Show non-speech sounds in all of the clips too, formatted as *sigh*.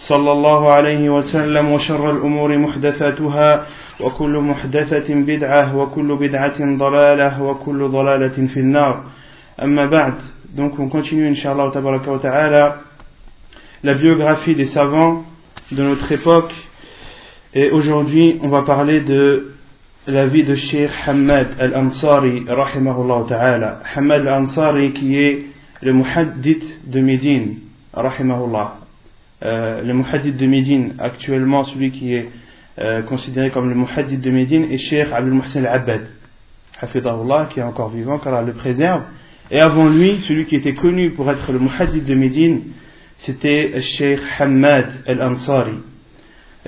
صلى الله عليه وسلم وشر الأمور محدثاتها وكل محدثة بدعة وكل بدعة ضلالة وكل ضلالة في النار أما بعد donc on continue inshallah wa ta'ala la biographie des savants de notre époque et aujourd'hui on va parler de la vie de Sheikh Hamad al-Ansari rahimahullah ta'ala Hamad al-Ansari qui est le muhaddith de Médine rahimahullah Euh, le muhaddith de Médine, actuellement celui qui est euh, considéré comme le muhaddith de Médine, est Cheikh Abdul Muhsin al-Abbad, qui est encore vivant, car Allah le préserve. Et avant lui, celui qui était connu pour être le muhaddith de Médine, c'était Cheikh Hamad al-Ansari.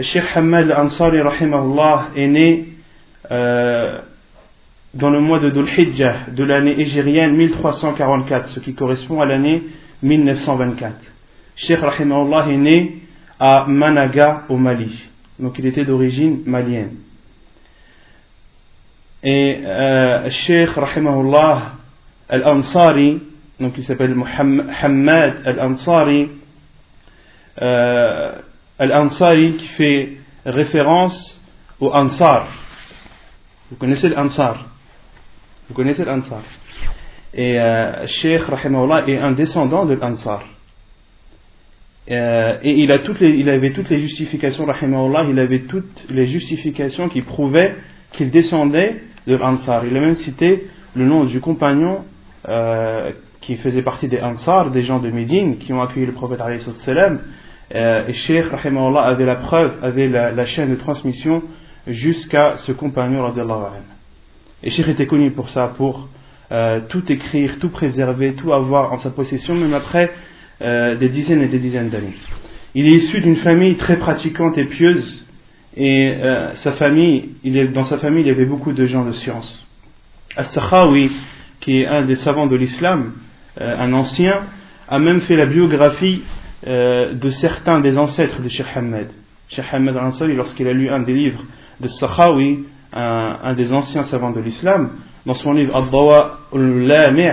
Cheikh Hamad al-Ansari, rahimahullah, est né euh, dans le mois de Dhul Hijjah de l'année égérienne 1344, ce qui correspond à l'année 1924. Cheikh Rahimahullah est né à Managa au Mali. Donc il était d'origine malienne. Et euh, Cheikh Rahimahullah Al-Ansari, donc il s'appelle Hamad Al-Ansari, euh, Al-Ansari qui fait référence au Ansar. Vous connaissez l'Ansar? Vous connaissez l'Ansar? Et euh, Cheikh Rahimahullah est un descendant de l'Ansar. Euh, et il, a toutes les, il avait toutes les justifications, rahimahullah, il avait toutes les justifications qui prouvaient qu'il descendait de l'Ansar. Il a même cité le nom du compagnon euh, qui faisait partie des Ansar, des gens de Médine, qui ont accueilli le prophète salam. Euh, et Sheikh, rahimahullah, avait la preuve, avait la, la chaîne de transmission jusqu'à ce compagnon, radiallahu Et Sheikh était connu pour ça, pour euh, tout écrire, tout préserver, tout avoir en sa possession, même après euh, des dizaines et des dizaines d'années. Il est issu d'une famille très pratiquante et pieuse, et euh, sa famille, dans sa famille, il y avait beaucoup de gens de science. As-Sakhawi, qui est un des savants de l'islam, euh, un ancien, a même fait la biographie de certains des ancêtres de Sheikh Hamad. Sheikh Hamad al-Ansari, lorsqu'il a lu un des livres de Sakhawi, un, des anciens savants de l'islam, dans son livre Ad-Dawa ul-Lami'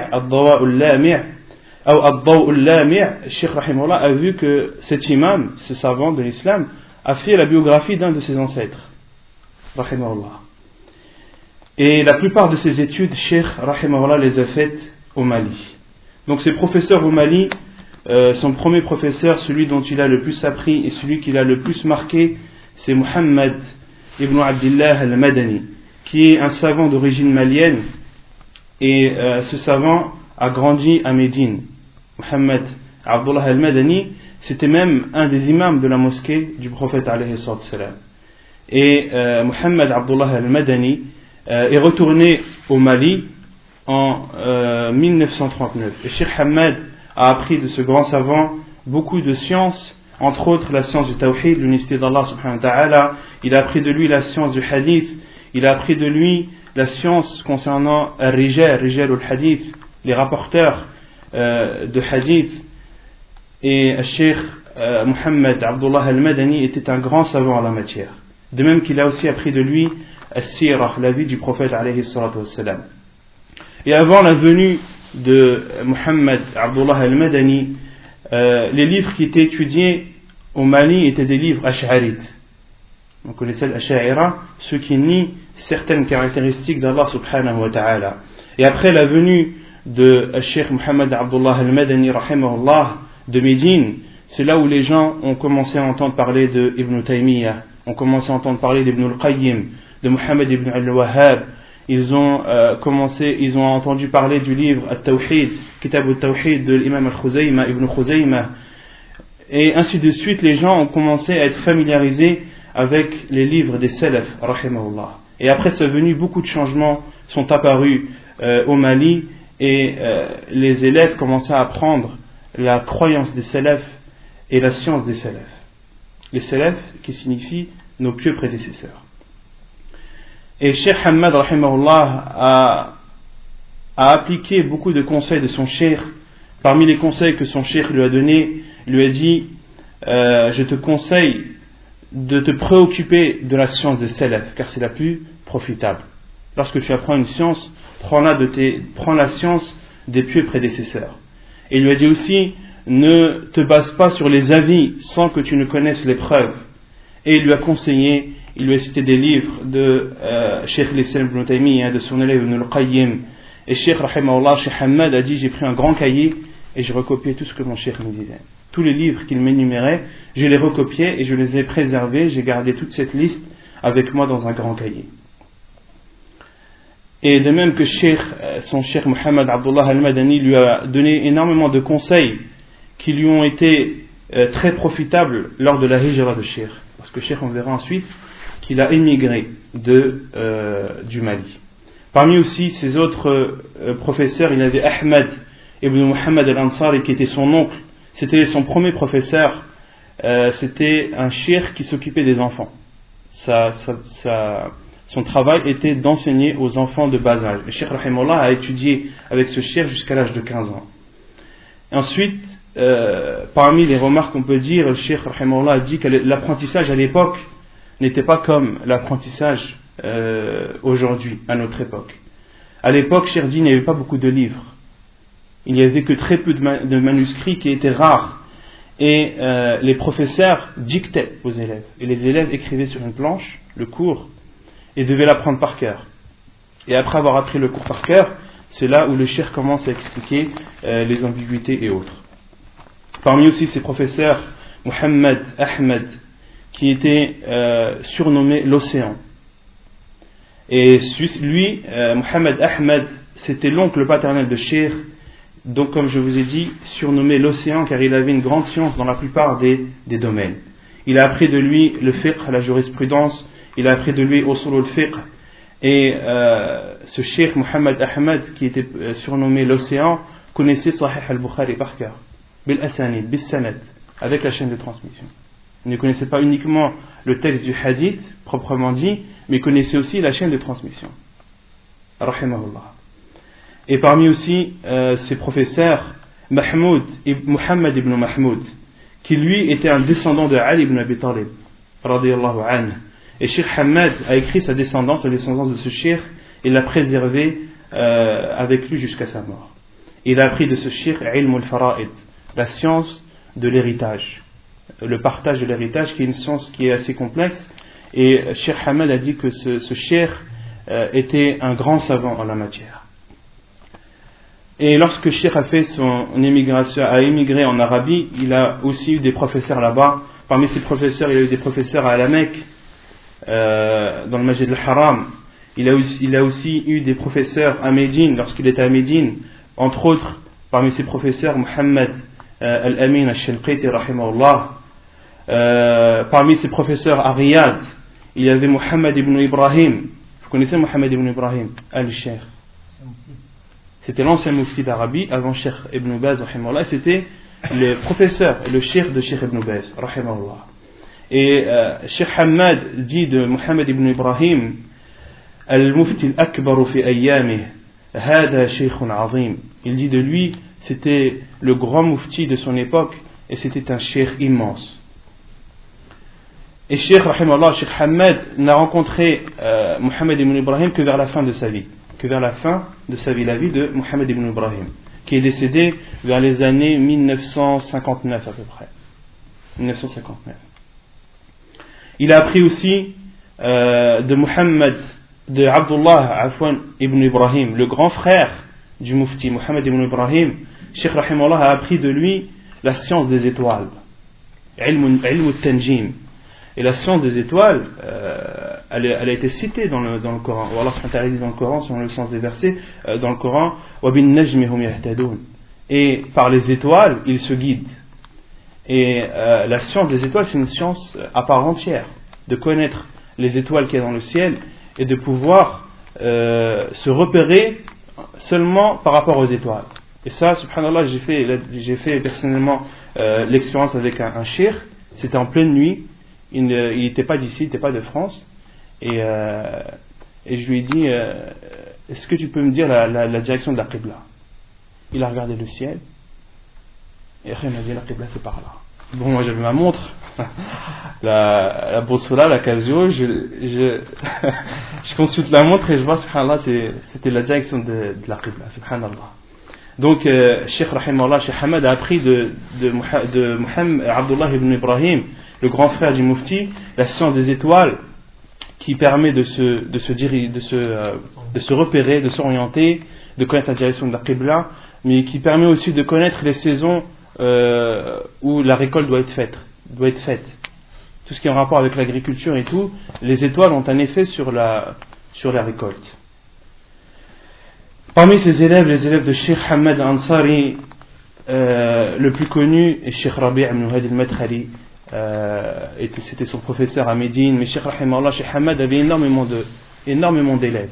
Sheikh Rahimullah a vu que cet imam, ce savant de l'islam, a fait la biographie d'un de ses ancêtres. Rahimullah. Et la plupart de ses études, Sheikh Rahimullah les a faites au Mali. Donc ses professeurs au Mali, euh, son premier professeur, celui dont il a le plus appris et celui qui l'a le plus marqué, c'est Muhammad ibn Abdullah al-Madani, qui est un savant d'origine malienne. Et euh, ce savant a grandi à Médine. Mohammed Abdullah al-Madani, c'était même un des imams de la mosquée du prophète salam. Et euh, Mohammed Abdullah al-Madani euh, est retourné au Mali en euh, 1939. Et Sheikh Hamad a appris de ce grand savant beaucoup de sciences, entre autres la science du tawhid, l'unité d'Allah subhanahu wa. Il a appris de lui la science du hadith. Il a appris de lui la science concernant Rijal, Rijal al-Hadith, les rapporteurs euh, de hadith et Sheikh euh, Muhammad Abdullah al-Madani était un grand savant en la matière. De même qu'il a aussi appris de lui As-Sirah, la vie du prophète. Et avant la venue de Muhammad Abdullah al-Madani, euh, les livres qui étaient étudiés au Mali étaient des livres ash'arites. On connaissait l'ash'arira, ceux qui nient certaines caractéristiques d'Allah subhanahu wa ta'ala. Et après la venue de Sheikh Muhammad Abdullah al-Madani de Médine, c'est là où les gens ont commencé à entendre parler de Ibn Taymiyyah, ont commencé à entendre parler d'Ibn al-Qayyim, de Muhammad ibn al-Wahhab, ils ont euh, commencé, ils ont entendu parler du livre At-Tawhid, Kitab al-Tawhid de l'imam al-Khuzayma, Ibn Khuzayma, et ainsi de suite, les gens ont commencé à être familiarisés avec les livres des Salaf, rahimahullah. Et après sa venue, beaucoup de changements sont apparus euh, au Mali, et euh, les élèves commençaient à apprendre la croyance des Salaf et la science des Salaf. Les Salaf qui signifient nos pieux prédécesseurs. Et Cheikh Hamad a, a appliqué beaucoup de conseils de son cheikh. Parmi les conseils que son cheikh lui a donnés, il lui a dit euh, Je te conseille de te préoccuper de la science des salaf, car c'est la plus profitable. Lorsque tu apprends une science, prends-la, de tes, prends la science des pieux prédécesseurs. Et il lui a dit aussi Ne te base pas sur les avis sans que tu ne connaisses les preuves. Et il lui a conseillé il lui a cité des livres de euh, Sheikh Lissam ibn Taymiyyah, de son élève Ibn al-Qayyim. Et Sheikh Rahimahullah, Sheikh Hamad a dit J'ai pris un grand cahier et j'ai recopié tout ce que mon Sheikh me disait. Tous les livres qu'il m'énumérait, je les recopiais et je les ai préservés. J'ai gardé toute cette liste avec moi dans un grand cahier. Et de même que Sheikh, euh, son Sheikh Muhammad Abdullah al-Madani lui a donné énormément de conseils qui lui ont été euh, très profitables lors de la hijra de Sheikh. Parce que Sheikh, on verra ensuite, qu'il a émigré euh, du Mali. Parmi aussi ses autres professeurs, il avait Ahmed ibn Muhammad al-Ansari qui était son oncle. C'était son premier professeur. C'était un shir qui s'occupait des enfants. Son travail était d'enseigner aux enfants de bas âge. Le Rahimullah a étudié avec ce shir jusqu'à l'âge de 15 ans. ensuite, parmi les remarques qu'on peut dire, le Rahimullah a dit que l'apprentissage à l'époque n'était pas comme l'apprentissage euh, aujourd'hui, à notre époque. À l'époque, Sherdi, il n'y avait pas beaucoup de livres. Il n'y avait que très peu de, manuscrits qui étaient rares. Et euh, les professeurs dictaient aux élèves. Et les élèves écrivaient sur une planche le cours et devaient l'apprendre par cœur. Et après avoir appris le cours par cœur, c'est là où le cher commence à expliquer euh, les ambiguïtés et autres. Parmi aussi ces professeurs, Mohammed Ahmed qui était euh, surnommé l'océan. Et lui, euh, Mohamed Ahmed, c'était l'oncle paternel de Sheikh, donc comme je vous ai dit, surnommé l'océan car il avait une grande science dans la plupart des, domaines. Il a appris de lui le fiqh, la jurisprudence, il a appris de lui le fiqh, et euh, ce Sheikh Mohamed Ahmed, qui était surnommé l'océan, connaissait Sahih al-Bukhari par cœur, bil asanid, bil sanad, avec la chaîne de transmission. Il ne connaissait pas uniquement le texte du hadith proprement dit, mais connaissait aussi la chaîne de transmission. Rahimahullah. Et parmi aussi euh, ses professeurs, Mahmoud, Muhammad ibn Mahmoud, qui lui était un descendant de Ali ibn Abi Talib, anhu. Et Sheikh Hamad a écrit sa descendance, la descendance de ce Sheikh, et l'a préservé euh, avec lui jusqu'à sa mort. Il a appris de ce Sheikh ilm al-fara'id, la science de l'héritage le partage de l'héritage, qui est une science qui est assez complexe. Et Cheikh Hamad a dit que ce, Cheikh euh, était un grand savant en la matière. Et lorsque Cheikh a fait son émigration, a émigré en Arabie, il a aussi eu des professeurs là-bas. Parmi ses professeurs, il a eu des professeurs à la Mecque, euh, dans le Majid al-Haram. Il a, aussi, eu des professeurs à Médine, lorsqu'il était à Médine. Entre autres, parmi ses professeurs, Muhammad euh, al-Amin al-Shalqiti, rahimahullah, euh, parmi ses professeurs à Riyad, il y avait Mohammed ibn Ibrahim. Vous connaissez Mohammed ibn Ibrahim Al-Sheikh? C'était l'ancien mufti d'Arabie avant Sheikh ibn Baz, c'était le professeur le cheikh de Sheikh ibn Baz, Et euh, Sheikh Hamad dit de Mohammed ibn Ibrahim Al-Mufti al-Akbar fi ayyamih, hada. Il dit de lui, c'était le grand mufti de son époque et c'était un cheikh immense. Et Sheikh, Allah, Sheikh Hamad n'a rencontré euh, Mohammed ibn Ibrahim que vers la fin de sa vie. Que vers la fin de sa vie, la vie de Mohammed ibn Ibrahim, qui est décédé vers les années 1959 à peu près. 1959. Il a appris aussi euh, de Mohammed, de Abdullah Afwan ibn Ibrahim, le grand frère du mufti Mohammed ibn Ibrahim. Sheikh Allah a appris de lui la science des étoiles, ilm al-tanjim Et la science des étoiles, euh, elle, a été citée dans le, dans le Coran. Ou Allah dit dans le Coran, selon le sens des versets, euh, dans le Coran, Et par les étoiles, ils se guident. Et euh, la science des étoiles, c'est une science à part entière. De connaître les étoiles qu'il y a dans le ciel et de pouvoir euh, se repérer seulement par rapport aux étoiles. Et ça, subhanallah, j'ai fait, j'ai fait personnellement euh, l'expérience avec un, un shir. C'était en pleine nuit. Il n'était pas d'ici, il n'était pas de France. Et, euh, et je lui ai dit euh, Est-ce que tu peux me dire la, la, la direction de la Qibla? Il a regardé le ciel. Et après, il m'a dit La Qibla, c'est par là. Bon, moi j'avais ma montre, *laughs* la, la Boussula, la Casio, je, je, *laughs* je, consulte la montre et je vois, subhanallah, c'était la direction de, de la Qibla, subhanallah. Donc, euh, Sheikh Rahimallah, Sheikh Hamad a appris de, de, de Muhammad, Abdullah ibn Ibrahim, le grand frère du Mufti, la science des étoiles, qui permet de se, de se, de se, euh, de se repérer, de s'orienter, de connaître la direction de la Qibla, mais qui permet aussi de connaître les saisons euh, où la récolte doit être faite, doit être faite. Tout ce qui est en rapport avec l'agriculture et tout, les étoiles ont un effet sur la, sur la récolte. Parmi ses élèves, les élèves de Sheikh Hamad Ansari, euh, le plus connu est Sheikh Rabi' ibn al-Madkhali, euh, c'était son professeur à Médine, mais Sheikh Rahimallah, Sheikh Hamad avait énormément de, énormément d'élèves.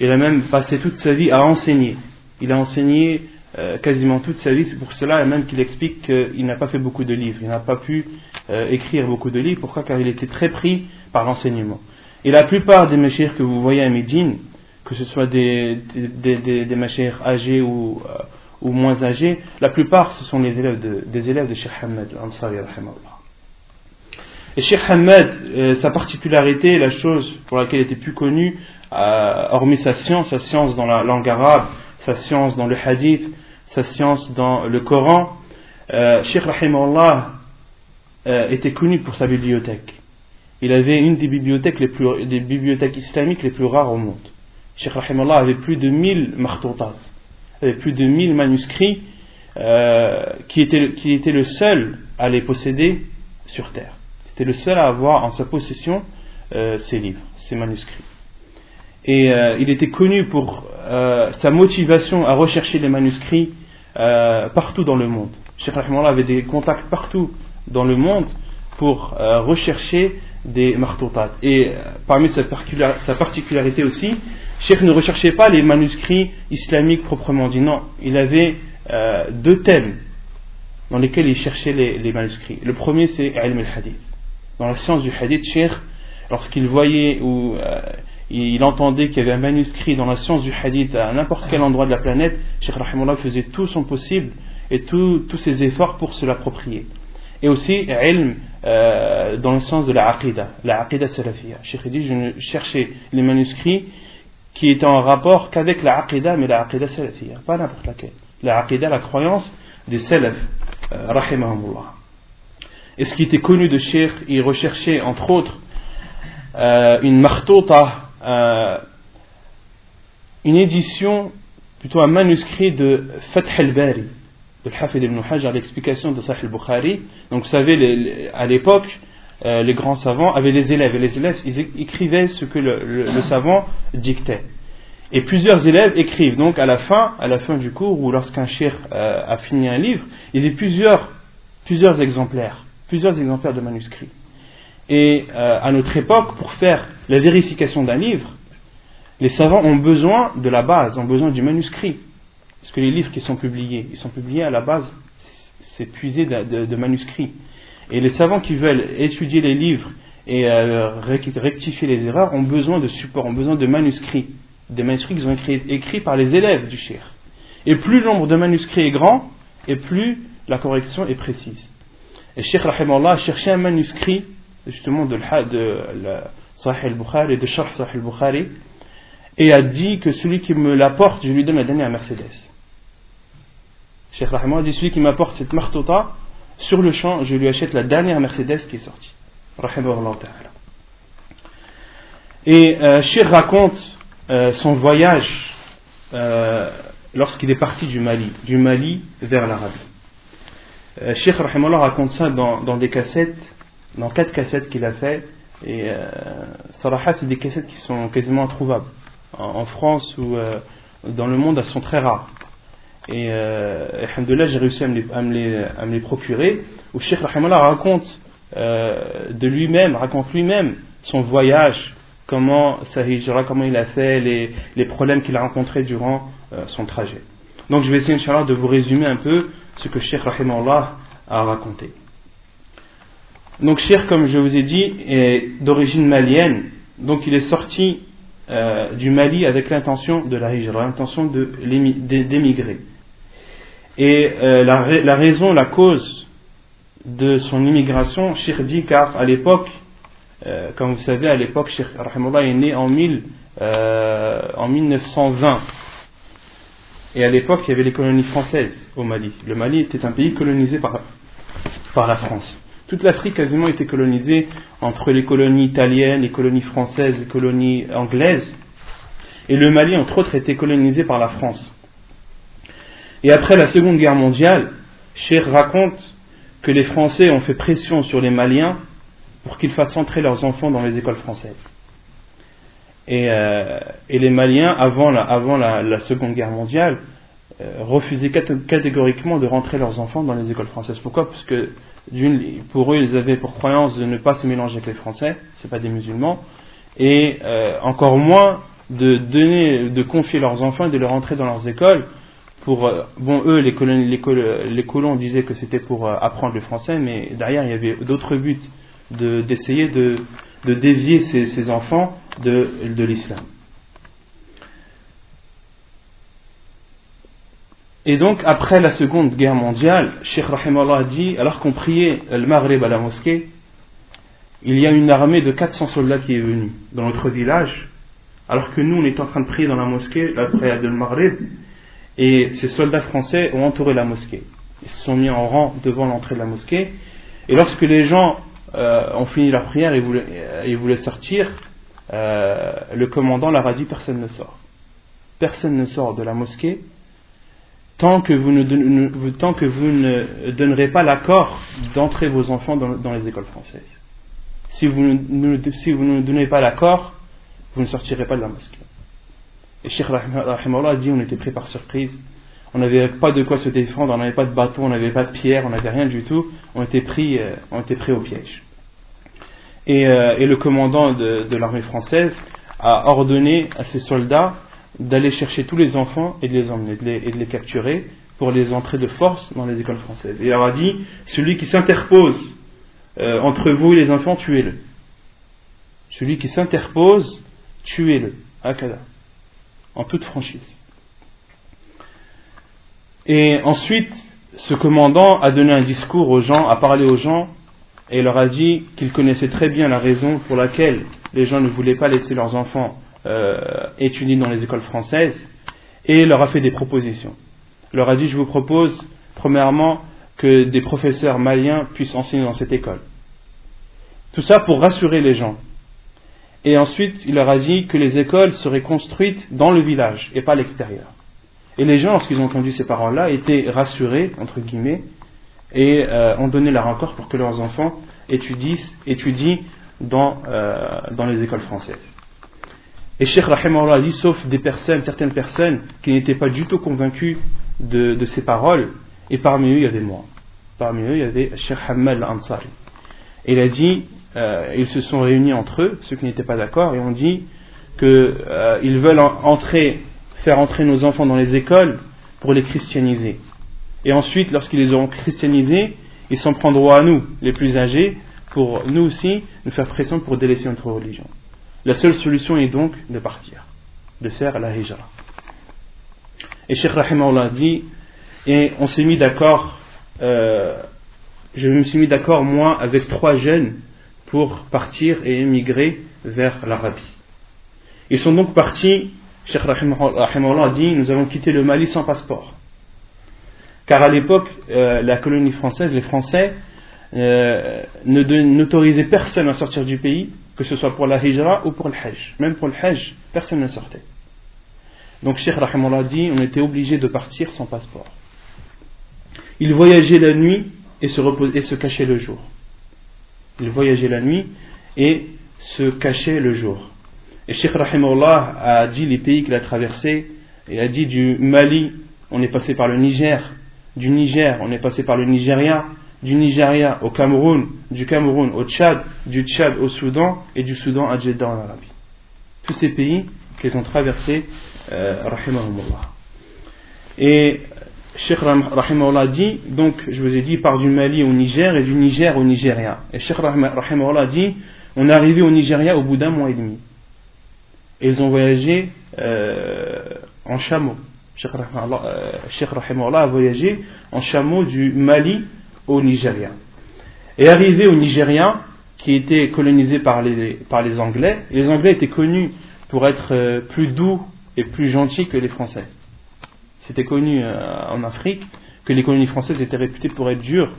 Il a même passé toute sa vie à enseigner. Il a enseigné euh, quasiment toute sa vie. C'est pour cela même qu'il explique qu'il n'a pas fait beaucoup de livres. Il n'a pas pu euh, écrire beaucoup de livres. Pourquoi? Car il était très pris par l'enseignement. Et la plupart des machires que vous voyez à Médine, que ce soit des, des, des, âgés ou, euh, ou, moins âgés, la plupart ce sont les élèves de, des élèves de Sheikh Hamad Ansari. Et Sheikh Hamad, sa particularité, la chose pour laquelle il était plus connu, hormis sa science, sa science dans la langue arabe, sa science dans le hadith, sa science dans le Coran, euh, Sheikh Rahimahullah euh, était connu pour sa bibliothèque. Il avait une des bibliothèques, les plus, des bibliothèques islamiques les plus rares au monde. Sheikh Rahimahullah avait plus de 1000 martotat, avait plus de 1000 manuscrits euh, qui, était, qui était le seul à les posséder sur terre. C'était le seul à avoir en sa possession euh, ces livres, ces manuscrits. Et euh, il était connu pour euh, sa motivation à rechercher les manuscrits euh, partout dans le monde. Cheikh Rahimullah avait des contacts partout dans le monde pour rechercher des martotat. Et parmi sa, particularité aussi, Cheikh ne recherchait pas les manuscrits islamiques proprement dit, non. Il avait deux thèmes dans lesquels il cherchait les, les manuscrits. Le premier, c'est Ilm al-Hadith. Dans la science du Hadith, Cheikh, lorsqu'il voyait ou il entendait qu'il y avait un manuscrit dans la science du hadith à n'importe quel endroit de la planète, Sheikh Rahimullah faisait tout son possible et tous ses efforts pour se l'approprier. Et aussi, ilm euh, dans le sens de la aqidah, la aqidah salafiyya. Sheikh dit, je cherchais les manuscrits qui étaient en rapport qu'avec la aqidah, mais la aqidah salafiyya, pas n'importe laquelle. La aqidah, la croyance des salaf, euh, rahimahumullah. Et ce qui était connu de Sheikh, il recherchait entre autres euh, une martota euh, une édition, plutôt un manuscrit de Fath al-Bari, de Hafid ibn Hajar, l'explication de Sahih al-Bukhari. Donc vous savez, à l'époque, euh, les grands savants avaient des élèves, et les élèves ils écrivaient ce que le, savant dictait. Et plusieurs élèves écrivent. Donc à la fin, à la fin du cours, ou lorsqu'un cher euh, a fini un livre, il y a plusieurs, plusieurs exemplaires, plusieurs exemplaires de manuscrits. Et euh, à notre époque, pour faire la vérification d'un livre, les savants ont besoin de la base, ont besoin du manuscrit. Parce que les livres qui sont publiés, ils sont publiés à la base, c'est puisé de, manuscrits. Et les savants qui veulent étudier les livres et euh, rectifier les erreurs ont besoin de supports, ont besoin de manuscrits. Des manuscrits qui sont écrits, par les élèves du shir. Et plus le nombre de manuscrits est grand, et plus la correction est précise. Et Sheikh Rahimallah a cherché un manuscrit justement de, de Sahih al-Bukhari, de Sharh Sahih al-Bukhari, et a dit que celui qui me l'apporte, je lui donne la dernière Mercedes. Cheikh Rahman a dit celui qui m'apporte cette martota, sur le champ, je lui achète la dernière Mercedes qui est sortie. Et euh, raconte euh, son voyage euh, lorsqu'il est parti du Mali, du Mali vers l'Arabie. Euh, Cheikh raconte ça dans des cassettes dans quatre cassettes qu'il a fait. Et euh, Saraha, c'est des cassettes qui sont quasiment introuvables. En, France ou euh, dans le monde, elles sont très rares. Et euh, j'ai réussi à me, les, à, me les, à me les procurer. Où Sheikh Rahimallah raconte euh, de lui-même, raconte lui-même son voyage, comment sa comment il a fait, les, les problèmes qu'il a rencontrés durant euh, son trajet. Donc je vais essayer, Inch'Allah, de vous résumer un peu ce que Sheikh Rahimallah a raconté. Donc Sheikh, comme je vous ai dit, est d'origine malienne, donc il est sorti euh, du Mali avec l'intention de la l'intention d'émigrer. Et euh, la, raison, la cause de son immigration, Sheikh dit car à l'époque, euh, comme vous savez, à l'époque, Rahimullah est né en, 1000, euh, en 1920. Et à l'époque, il y avait les colonies françaises au Mali. Le Mali était un pays colonisé par la France. Toute l'Afrique quasiment était colonisée entre les colonies italiennes, les colonies françaises, les colonies anglaises. Et le Mali, entre autres, était colonisé par la France. Et après la Seconde Guerre mondiale, Sheikh raconte que les Français ont fait pression sur les Maliens pour qu'ils fassent entrer leurs enfants dans les écoles françaises. Et, euh, les Maliens, avant la, Seconde Guerre mondiale, euh, refusaient catégoriquement de rentrer leurs enfants dans les écoles françaises. Pourquoi? Parce que pour eux, ils avaient pour croyance de ne pas se mélanger avec les Français, c'est pas des musulmans, et euh, encore moins de donner, de confier leurs enfants et de les rentrer dans leurs écoles pour, euh, bon, eux, les colons, disaient que c'était pour euh, apprendre le français, mais derrière, il y avait d'autres buts d'essayer de, dévier ces, enfants de l'islam. Et donc, après la seconde guerre mondiale, Sheikh Rahimallah dit, alors qu'on priait le Maghreb à la mosquée, il y a une armée de 400 soldats qui est venue dans notre village, alors que nous, on est en train de prier dans la mosquée, la prière de Maghreb, et ces soldats français ont entouré la mosquée. Ils se sont mis en rang devant l'entrée de la mosquée. Et lorsque les gens euh, ont fini leur prière et voulaient, sortir, euh, le commandant leur a dit personne ne sort. Personne ne sort de la mosquée tant que vous ne, donnerez pas l'accord d'entrer vos enfants dans, les écoles françaises. Si vous, ne, si donnez pas l'accord, vous ne sortirez pas de la mosquée. Et Sheikh a dit on était pris par surprise. On n'avait pas de quoi se défendre, on n'avait pas de bateau, on n'avait pas de pierre, on n'avait rien du tout. On était pris, euh, au piège. Et, euh, le commandant de l'armée française a ordonné à ses soldats d'aller chercher tous les enfants et de les emmener de les, et de les capturer pour les entrer de force dans les écoles françaises. Il leur a dit celui qui s'interpose euh, entre vous et les enfants, tuez-le. Celui qui s'interpose, tuez-le. Akada en toute franchise. Et ensuite, ce commandant a donné un discours aux gens, a parlé aux gens, et leur a dit qu'il connaissait très bien la raison pour laquelle les gens ne voulaient pas laisser leurs enfants euh, étudier dans les écoles françaises, et leur a fait des propositions. Leur a dit, je vous propose, premièrement, que des professeurs maliens puissent enseigner dans cette école. Tout ça pour rassurer les gens. Et ensuite, il leur a dit que les écoles seraient construites dans le village et pas à l'extérieur. Et les gens, lorsqu'ils ont entendu ces paroles-là, étaient rassurés, entre guillemets, et euh, ont donné leur accord pour que leurs enfants étudient, étudient dans, euh, dans les écoles françaises. Et Cheikh Rahimahullah a dit, sauf des personnes, certaines personnes qui n'étaient pas du tout convaincues de, ces paroles, et parmi eux, il y avait moi. Parmi eux, il y avait Cheikh Hamad al-Ansari. Il a dit, euh, ils se sont réunis entre eux, ceux qui n'étaient pas d'accord, et ont dit qu'ils euh, veulent entrer, faire entrer nos enfants dans les écoles pour les christianiser. Et ensuite, lorsqu'ils les auront christianisés, ils s'en prendront à nous, les plus âgés, pour nous aussi nous faire pression pour délaisser notre religion. La seule solution est donc de partir, de faire la hijra. Et Sheikh Rahimahullah dit, et on s'est mis d'accord, euh, je me suis mis d'accord moi avec trois jeunes pour partir et émigrer vers l'Arabie. Ils sont donc partis, Cheikh Rahimahullah dit, nous avons quitté le Mali sans passeport. Car à l'époque, euh, la colonie française, les Français, euh, n'autorisaient personne à sortir du pays, que ce soit pour la hijra ou pour le hajj. Même pour le hajj, personne ne sortait. Donc Cheikh Rahimahullah a dit, on était obligé de partir sans passeport. Ils voyageaient la nuit et se, cachaient le jour. Il voyageait la nuit et se cachait le jour. Et Sheikh Rahimullah a dit les pays qu'il a traversés, et a dit du Mali, on est passé par le Niger, du Niger, on est passé par le Nigeria, du Nigeria au Cameroun, du Cameroun au Tchad, du Tchad au Soudan et du Soudan à Jeddah en Arabie. Tous ces pays qu'ils ont traversés, euh. Et Sheikh Rahimahullah dit, donc je vous ai dit, par du Mali au Niger et du Niger au Nigeria. Et Sheikh Rahimahullah dit, on est arrivé au Nigeria au bout d'un mois et demi. Et ils ont voyagé euh, en chameau. Sheikh Rahimahullah a voyagé en chameau du Mali au Nigeria. Et arrivé au Nigeria, qui était colonisé par les, par les Anglais, les Anglais étaient connus pour être euh, plus doux et plus gentils que les Français. C'était connu euh, en Afrique que les colonies françaises étaient réputées pour être dures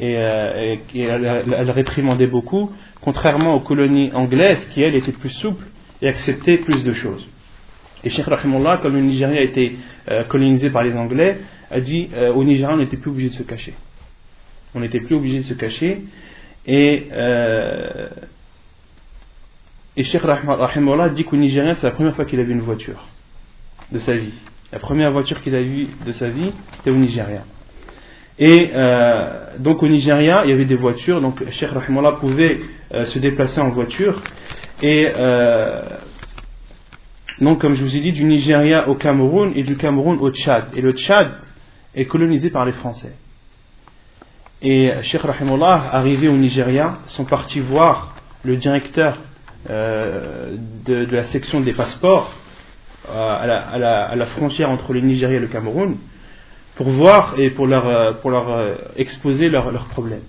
et, euh, elles, réprimandaient beaucoup, contrairement aux colonies anglaises qui, elles, étaient plus souples et acceptaient plus de choses. Et Sheikh Rahimullah, comme le Nigeria a été colonisé par les Anglais, a dit au Nigeria on n'était plus obligé de se cacher. On n'était plus obligé de se cacher. Et, euh, Sheikh Rahimullah dit qu'au Nigeria, c'est la première fois qu'il a vu une voiture de sa vie. La première voiture qu'il a vue de sa vie, c'était au Nigeria. Et euh, donc au Nigeria, il y avait des voitures, donc Sheikh Rahimullah pouvait euh, se déplacer en voiture. Et donc, comme je vous ai dit, du Nigeria au Cameroun et du Cameroun au Tchad. Et le Tchad est colonisé par les Français. Et Sheikh Rahimullah, arrivé au Nigeria, sont partis voir le directeur euh, de, la section des passeports euh, à, la, frontière entre le Nigeria et le Cameroun pour voir et pour leur, euh, pour leur exposer leurs leur problèmes.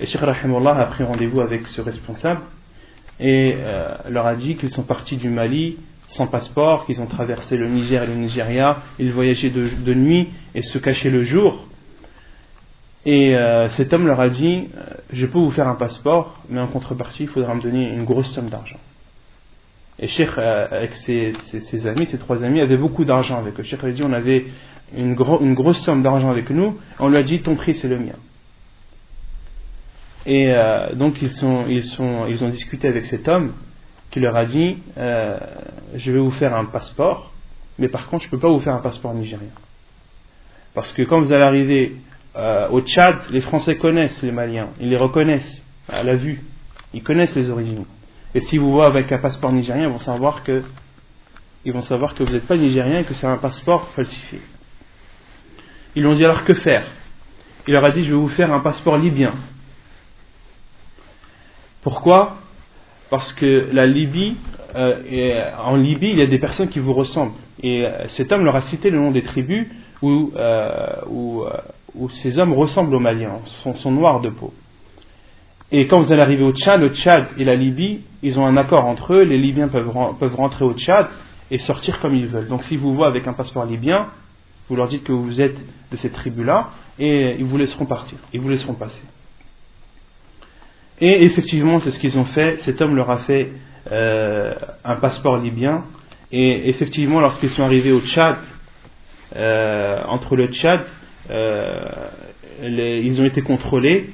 Et Sheikh Rahimullah a pris rendez-vous avec ce responsable et leur a dit qu'ils sont partis du Mali sans passeport, qu'ils ont traversé le Niger et le Nigeria, ils voyageaient de nuit et se cachaient le jour et euh, cet homme leur a dit euh, Je peux vous faire un passeport, mais en contrepartie, il faudra me donner une grosse somme d'argent. Et Cheikh, euh, avec ses, amis, ses trois amis, avait beaucoup d'argent avec eux. Cheikh a dit On avait une, une grosse somme d'argent avec nous. On lui a dit Ton prix, c'est le mien. Et donc, ils, sont, ils, sont, ils ont discuté avec cet homme qui leur a dit Je vais vous faire un passeport, mais par contre, je ne peux pas vous faire un passeport nigérien. Parce que quand vous allez arriver euh, au Tchad, les Français connaissent les Maliens, ils les reconnaissent à la vue, ils connaissent les origines. Et si vous voient avec un passeport nigérien, ils vont savoir que, ils vont savoir que vous n'êtes pas nigérien et que c'est un passeport falsifié. Ils lui ont dit alors que faire? Il leur a dit je vais vous faire un passeport libyen. Pourquoi? Parce que la Libye, euh, en Libye, il y a des personnes qui vous ressemblent. Et euh, cet homme leur a cité le nom des tribus où, où où ces hommes ressemblent aux Maliens, sont, noirs de peau. Et quand vous allez arriver au Tchad, le Tchad et la Libye, ils ont un accord entre eux, les Libyens peuvent, rentrer au Tchad et sortir comme ils veulent. Donc s'ils vous voient avec un passeport libyen, vous leur dites que vous êtes de cette tribu-là et ils vous laisseront partir, ils vous laisseront passer. Et effectivement, c'est ce qu'ils ont fait. Cet homme leur a fait euh, un passeport libyen. Et effectivement, lorsqu'ils sont arrivés au Tchad, euh, entre le Tchad euh, ils ont été contrôlés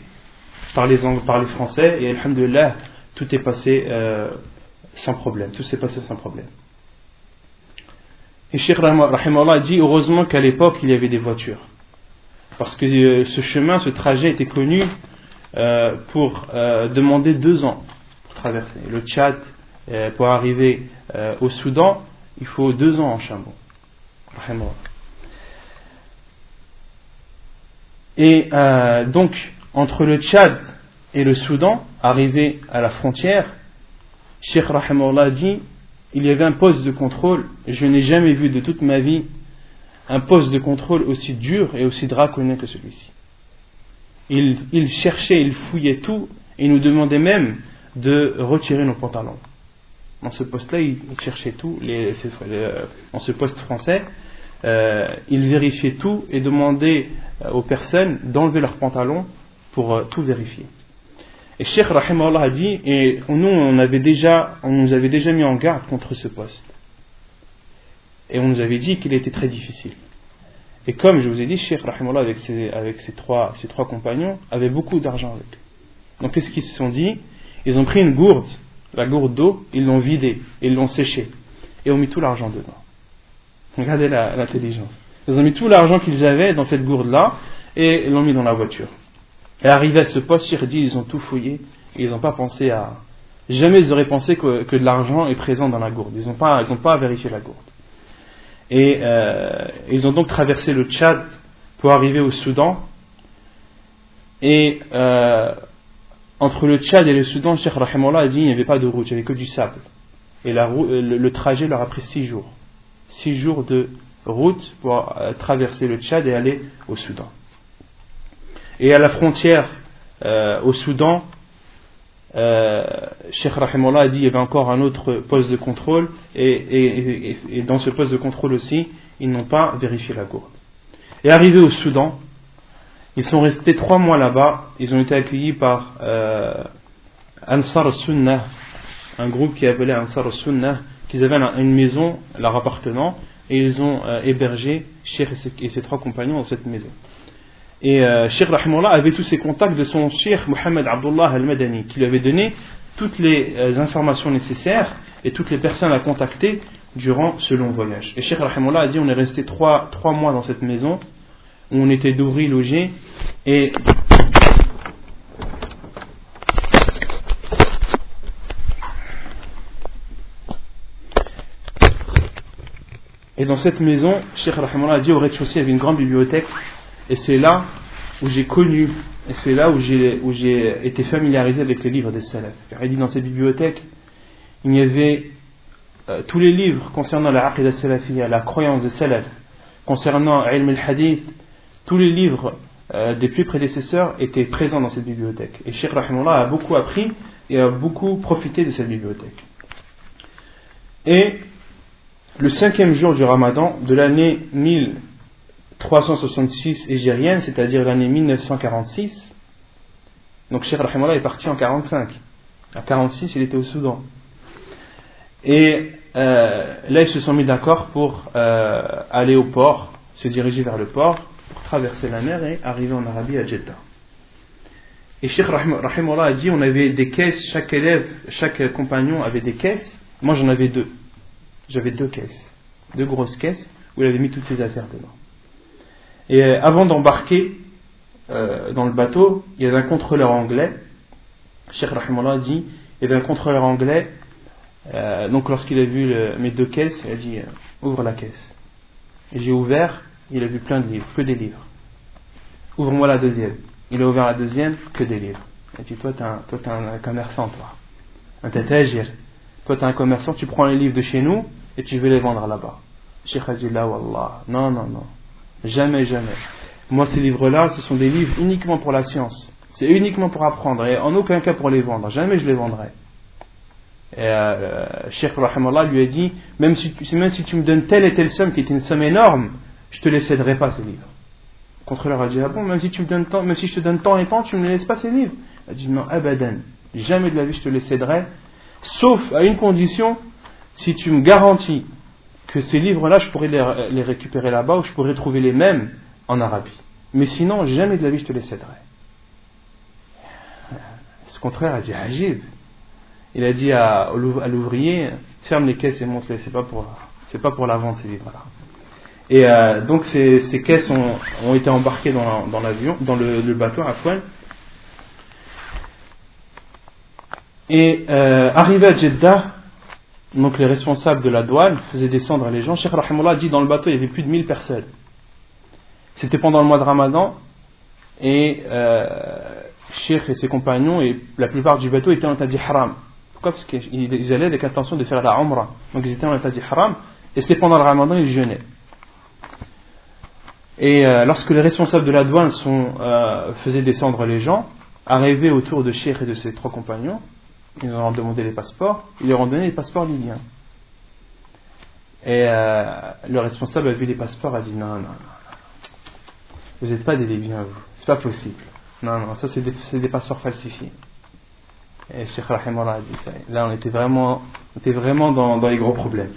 par les, par les Français et Alhamdulillah, tout est passé euh, sans problème. Tout s'est passé sans problème. Et Sheikh Rahimallah dit heureusement qu'à l'époque il y avait des voitures. Parce que euh, ce chemin, ce trajet était connu pour demander deux ans pour traverser. Le Tchad, pour arriver au Soudan, il faut deux ans en chameau. Et euh, donc, entre le Tchad et le Soudan, arrivé à la frontière, Sheikh Rahimullah dit il y avait un poste de contrôle, je n'ai jamais vu de toute ma vie un poste de contrôle aussi dur et aussi draconien que celui-ci. Il, cherchait, il fouillait tout et nous demandait même de retirer nos pantalons. Dans ce poste-là, il cherchait tout, les, dans ce poste français, euh, il vérifiait tout et demandait euh, aux personnes d'enlever leurs pantalons pour euh, tout vérifier. Et Cheikh Allah a dit, et nous on, nous avait déjà mis en garde contre ce poste. Et on nous avait dit qu'il était très difficile. Et comme je vous ai dit, Cheikh Allah avec ses, trois, trois compagnons avait beaucoup d'argent avec eux. Donc qu'est-ce qu'ils se sont dit? Ils ont pris une gourde, la gourde d'eau, ils l'ont vidée, ils l'ont séchée, et ont mis tout l'argent dedans. Regardez l'intelligence. Ils ont mis tout l'argent qu'ils avaient dans cette gourde-là, et l'ont mis dans la voiture. Et arrivé à ce poste, dit, ils ont tout fouillé, et ils n'ont pas pensé à... Jamais ils auraient pensé que, de l'argent est présent dans la gourde. Ils n'ont pas, pas vérifié la gourde. Et euh, ils ont donc traversé le Tchad pour arriver au Soudan. Et euh, entre le Tchad et le Soudan, Cheikh Rahimullah a dit qu'il n'y avait pas de route, il n'y avait que du sable. Et la, le, trajet leur a pris six jours. Six jours de route pour euh, traverser le Tchad et aller au Soudan. Et à la frontière euh, au Soudan, euh, Cheikh Rahimullah a dit qu'il y avait encore un autre poste de contrôle et, dans ce poste de contrôle aussi, ils n'ont pas vérifié la gourde. Et arrivés au Soudan, ils sont restés trois mois là-bas, ils ont été accueillis par euh, Ansar Sunnah, un groupe qui appelait Ansar Sunnah, qui avait une maison leur appartenant, et ils ont euh, hébergé Cheikh et ses, trois compagnons dans cette maison. Et euh, Sheikh Rahimullah avait tous ses contacts de son Sheikh Mohamed Abdullah al-Madani, qui lui avait donné toutes les euh, informations nécessaires et toutes les personnes à contacter durant ce long voyage. Et Sheikh Rahimullah a dit on est resté trois, trois mois dans cette maison, où on était d'ouvri logé, et Et dans cette maison, Sheikh Rahimullah a dit au rez-de-chaussée, il y avait une grande bibliothèque et c'est là où j'ai connu, et c'est là où j'ai, où j'ai été familiarisé avec les livres des salafs. Car il dit dans cette bibliothèque, il y avait euh, tous les livres concernant la aqidah salafiyya, la croyance des salafs, concernant ilm al-hadith, tous les livres euh, des plus prédécesseurs étaient présents dans cette bibliothèque. Et Sheikh Rahimullah a beaucoup appris et a beaucoup profité de cette bibliothèque. Et le cinquième jour du ramadan de l'année 1000 366 égérienne, c'est-à-dire l'année 1946. Donc Cheikh Rahimullah est parti en 45. À 46, il était au Soudan. Et euh, là, ils se sont mis d'accord pour euh, aller au port, se diriger vers le port, pour traverser la mer et arriver en Arabie à Jeddah. Et Cheikh Rahimullah a dit on avait des caisses, chaque élève, chaque compagnon avait des caisses. Moi, j'en avais deux. J'avais deux caisses, deux grosses caisses où il avait mis toutes ses affaires dedans. Et euh, avant d'embarquer euh, dans le bateau, il y avait un contrôleur anglais. Cheikh Rahimullah dit il y avait un contrôleur anglais. Euh, donc lorsqu'il a vu mes deux caisses, il a dit ouvre la caisse. J'ai ouvert, il a vu plein de livres, que des livres. Ouvre-moi la deuxième. Il a ouvert la deuxième, que des livres. Il a dit toi, tu es, un commerçant, toi. Un tétagir. Toi, tu es un commerçant, tu prends les livres de chez nous et tu veux les vendre là-bas. Cheikh a dit là, wallah. Non, non, non. Jamais, jamais. Moi, ces livres-là, ce sont des livres uniquement pour la science. C'est uniquement pour apprendre et en aucun cas pour les vendre. Jamais je les vendrai. Et euh, Cheikh Rahimallah lui a dit même si, même si tu me donnes telle et telle somme qui est une somme énorme, je te les céderai pas ces livres. Le contrôleur a dit Ah bon, même si, tu me donnes tant, même si je te donne tant et tant, tu ne me laisses pas ces livres Il a dit Non, abadan. Jamais de la vie je te les céderai, sauf à une condition si tu me garantis que ces livres-là, je pourrais les, récupérer là-bas ou je pourrais trouver les mêmes en Arabie. Mais sinon, jamais de la vie je te les céderai. Ce contraire a dit Ajib. Il a dit à, l'ouvrier ferme les caisses et montre-les. C'est pas pour, c'est pas pour la vente ces livres-là. Et euh, donc ces, caisses ont, été embarquées dans, l'avion, dans le, bateau à Fouane. Et euh, arrivé à Jeddah, donc les responsables de la douane faisaient descendre les gens. Cheikh Rahimullah dit dans le bateau il y avait plus de 1000 personnes. C'était pendant le mois de Ramadan et euh, Cheikh et ses compagnons et la plupart du bateau étaient en état haram. Pourquoi? Parce qu'ils allaient avec l'intention de faire la Umrah. Donc ils étaient en état haram et c'était pendant le Ramadan ils jeûnaient. Et euh, lorsque les responsables de la douane sont, euh, faisaient descendre les gens, arrivés autour de Cheikh et de ses trois compagnons, ils leur ont demandé les passeports, ils leur ont donné les passeports libyens. Et euh, le responsable a vu les passeports, a dit non, non, non, vous n'êtes pas des Libyens, vous, c'est pas possible. Non, non, ça c'est des, passeports falsifiés. Et Cheikh Rahimullah a dit ça. Là, on était vraiment, on était vraiment dans, dans les gros problèmes.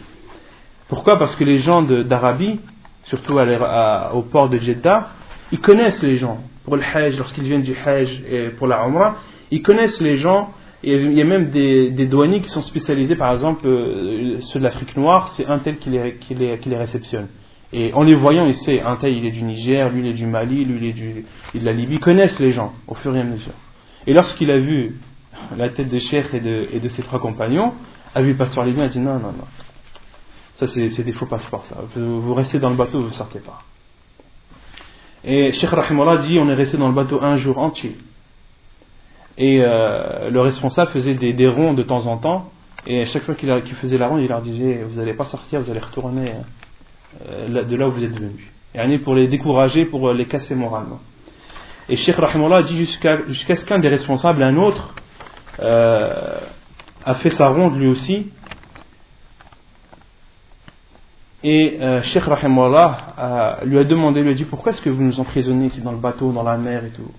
Pourquoi? Parce que les gens d'Arabie, surtout au port de Jeddah, ils connaissent les gens. Pour le Hajj, lorsqu'ils viennent du Hajj et pour la Umrah, Ils connaissent les gens, et il y a même des, douaniers qui sont spécialisés, par exemple, euh, ceux de l'Afrique noire, c'est un tel qui les, réceptionne. Et en les voyant, il sait, un tel il est du Niger, lui il est du Mali, lui il est, de la Libye, ils connaissent les gens au fur et à mesure. Et lorsqu'il a vu la tête de Cheikh et de, ses trois compagnons, a vu pasteur libyen, il a dit non, non, non. Ça, c'est des faux passeports, ça. Vous, restez dans le bateau, vous ne sortez pas. Et Cheikh Rahimullah dit on est resté dans le bateau un jour entier. Et euh, le responsable faisait des, ronds de temps en temps. Et à chaque fois qu'il faisait la ronde, il leur disait Vous n'allez pas sortir, vous allez retourner euh, de là où vous êtes venus. Et pour les décourager, pour les casser moralement. Et Cheikh Rahimullah dit jusqu'à ce qu'un des responsables, un autre, euh, a fait sa ronde lui aussi. Et euh, Cheikh Rahimullah lui a demandé, lui a dit Pourquoi est-ce que vous nous emprisonnez ici dans le bateau, dans la mer et tout?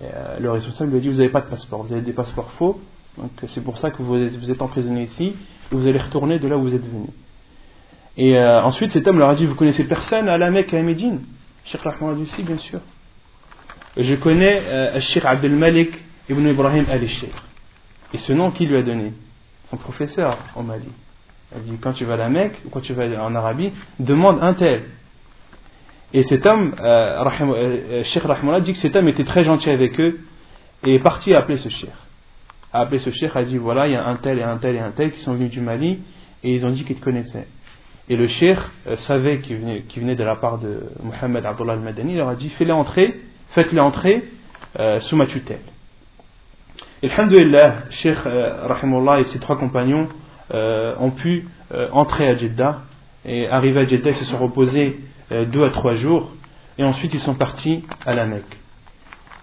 Euh, Le responsable lui a dit Vous n'avez pas de passeport, vous avez des passeports faux, donc c'est pour ça que vous êtes, vous emprisonné ici vous allez retourner de là où vous êtes venu. Et euh, ensuite cet homme leur a dit Vous connaissez personne à la Mecque et à Médine? Cheikh Rahimullah a dit Si, bien sûr. Je connais euh, Cheikh Abdel Malik ibn Ibrahim al-Sheikh. Et ce nom qui lui a donné Son professeur au Mali. Elle dit quand tu vas à la Mecque ou quand tu vas en Arabie, demande un tel. Et cet homme, euh, euh Cheikh Rahimullah, dit que cet homme était très gentil avec eux et est parti appeler ce Cheikh. A appelé ce Cheikh, a dit voilà, il y a un tel et un tel et un tel qui sont venus du Mali et ils ont dit qu'ils te connaissaient. Et le Cheikh euh, savait qu'il venait, de la part de Mohamed Abdullah al-Madani, il leur a dit fais-les entrer, faites-les entrer euh, sous ma tutelle. Et alhamdulillah, Cheikh Rahimullah et ses trois compagnons euh, ont pu euh, entrer à Jeddah et arriver à Jeddah, ils se sont reposés euh, deux à trois jours et ensuite ils sont partis à la Mecque.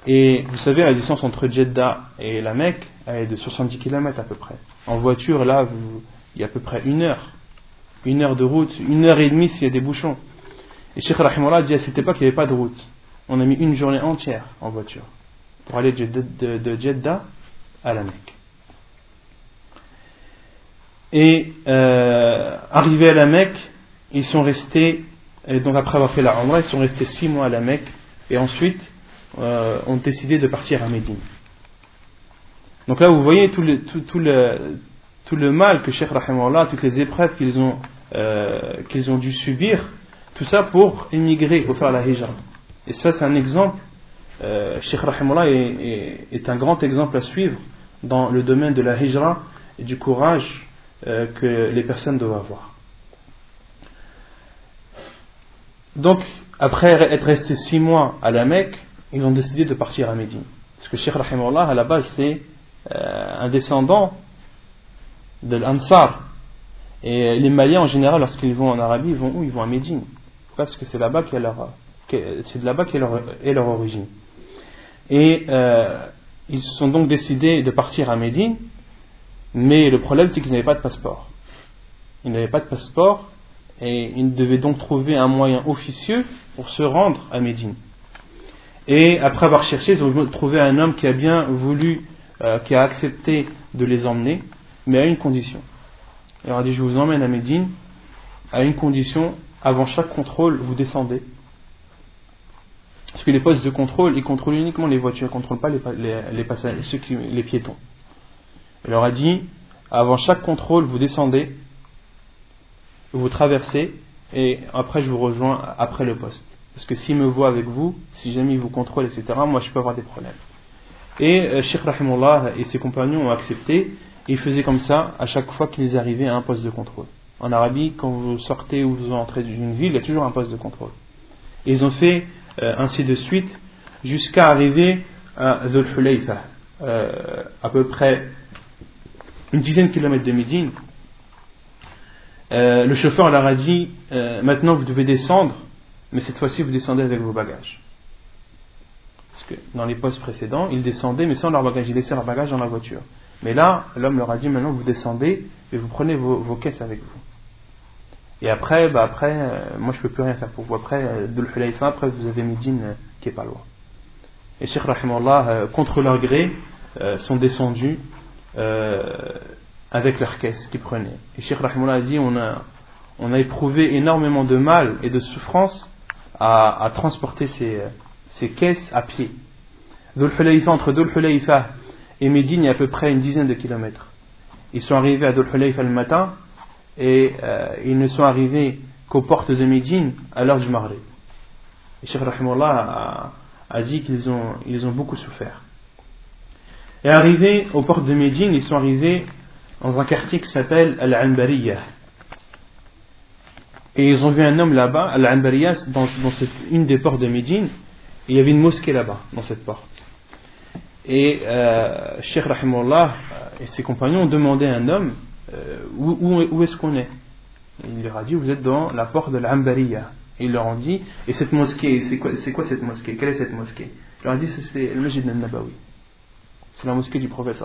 Et vous savez, la distance entre Jeddah et la Mecque est de 70 km à peu près. En voiture, là, il y a à peu près une heure. Une heure de route, une heure et demie s'il y a des bouchons. Et Sheikh Rahimullah dit à cette époque qu'il n'y avait pas de route. On a mis une journée entière en voiture pour aller de Jeddah à la Mecque. Et euh, arrivés à la Mecque, ils sont restés, et donc après avoir fait la Umrah, ils sont restés six mois à la Mecque, et ensuite euh, ont décidé de partir à Médine. Donc là, vous voyez tout le, tout, le, tout le mal que Cheikh Rahimahullah, toutes les épreuves qu'ils ont, euh, qu'ils ont dû subir, tout ça pour émigrer, pour faire la hijra. Et ça, c'est un exemple. Euh, Cheikh Rahimahullah est, est, est, un grand exemple à suivre dans le domaine de la hijra et du courage euh, que les personnes doivent avoir. Donc, après être resté six mois à la Mecque, ils ont décidé de partir à Médine. Parce que Cheikh Rahimullah, à la base, c'est euh, un descendant de l'Ansar. Et les Maliens, en général, lorsqu'ils vont en Arabie, ils vont où? Ils vont à Médine. Parce que c'est là-bas qu'est leur, c'est de là-bas qu'est leur, est leur origine. Et euh, ils se sont donc décidés de partir à Médine mais le problème, c'est qu'ils n'avaient pas de passeport. Ils n'avaient pas de passeport et ils devaient donc trouver un moyen officieux pour se rendre à Médine. Et après avoir cherché, ils ont trouvé un homme qui a bien voulu, euh, qui a accepté de les emmener, mais à une condition. Il leur a dit Je vous emmène à Médine, à une condition, avant chaque contrôle, vous descendez. Parce que les postes de contrôle, ils contrôlent uniquement les voitures, ils ne contrôlent pas les, les piétons. Il leur a dit avant chaque contrôle, vous descendez, vous traversez, et après je vous rejoins après le poste. Parce que s'il me voit avec vous, si jamais il vous contrôle, etc., moi je peux avoir des problèmes. Et euh, Sheikh Rahimullah et ses compagnons ont accepté, ils faisaient comme ça à chaque fois qu'ils arrivaient à un poste de contrôle. En Arabie, quand vous sortez ou vous entrez d'une ville, il y a toujours un poste de contrôle. Et ils ont fait euh, ainsi de suite jusqu'à arriver à Dhul euh, à peu près une dizaine de kilomètres de Médine, euh, le chauffeur leur a dit euh, maintenant vous devez descendre, mais cette fois-ci vous descendez avec vos bagages. Parce que dans les postes précédents, ils descendaient, mais sans leur bagage, ils laissaient leur bagage dans la voiture. Mais là, l'homme leur a dit maintenant vous descendez et vous prenez vos, caisses avec vous. Et après, bah après euh, moi je peux plus rien faire pour vous. Après, l'Hulayfa, après vous avez Médine qui est pas loin. Et Cheikh Rahimullah, contre leur gré, sont descendus euh, avec leur caisse qu'ils prenaient. Et Cheikh Rahimullah a dit on a, on a éprouvé énormément de mal et de souffrance à, transporter ces, ces, caisses à pied. entre Dhul et Médine, il y a à peu près une dizaine de kilomètres. Ils sont arrivés à Dhul le matin et euh, ils ne sont arrivés qu'aux portes de Médine à l'heure du Maghrib. Et Cheikh Rahimullah a, dit qu'ils ont, ils ont beaucoup souffert. Et arrivés aux portes de Médine, ils sont arrivés dans un quartier qui s'appelle Al-Anbariya. Et ils ont vu un homme là-bas, Al-Anbariya, dans, une des portes de Médine, et il y avait une mosquée là-bas, dans cette porte. Et euh, Rahimullah et ses compagnons ont demandé à un homme euh, où, est-ce qu'on est, Il leur a dit Vous êtes dans la porte de l'Ambariya. Et ils leur ont dit Et cette mosquée, c'est quoi, cette mosquée? Quelle est cette mosquée? Il leur a dit C'est le Masjid al-Nabawi. C'est la mosquée du prophète.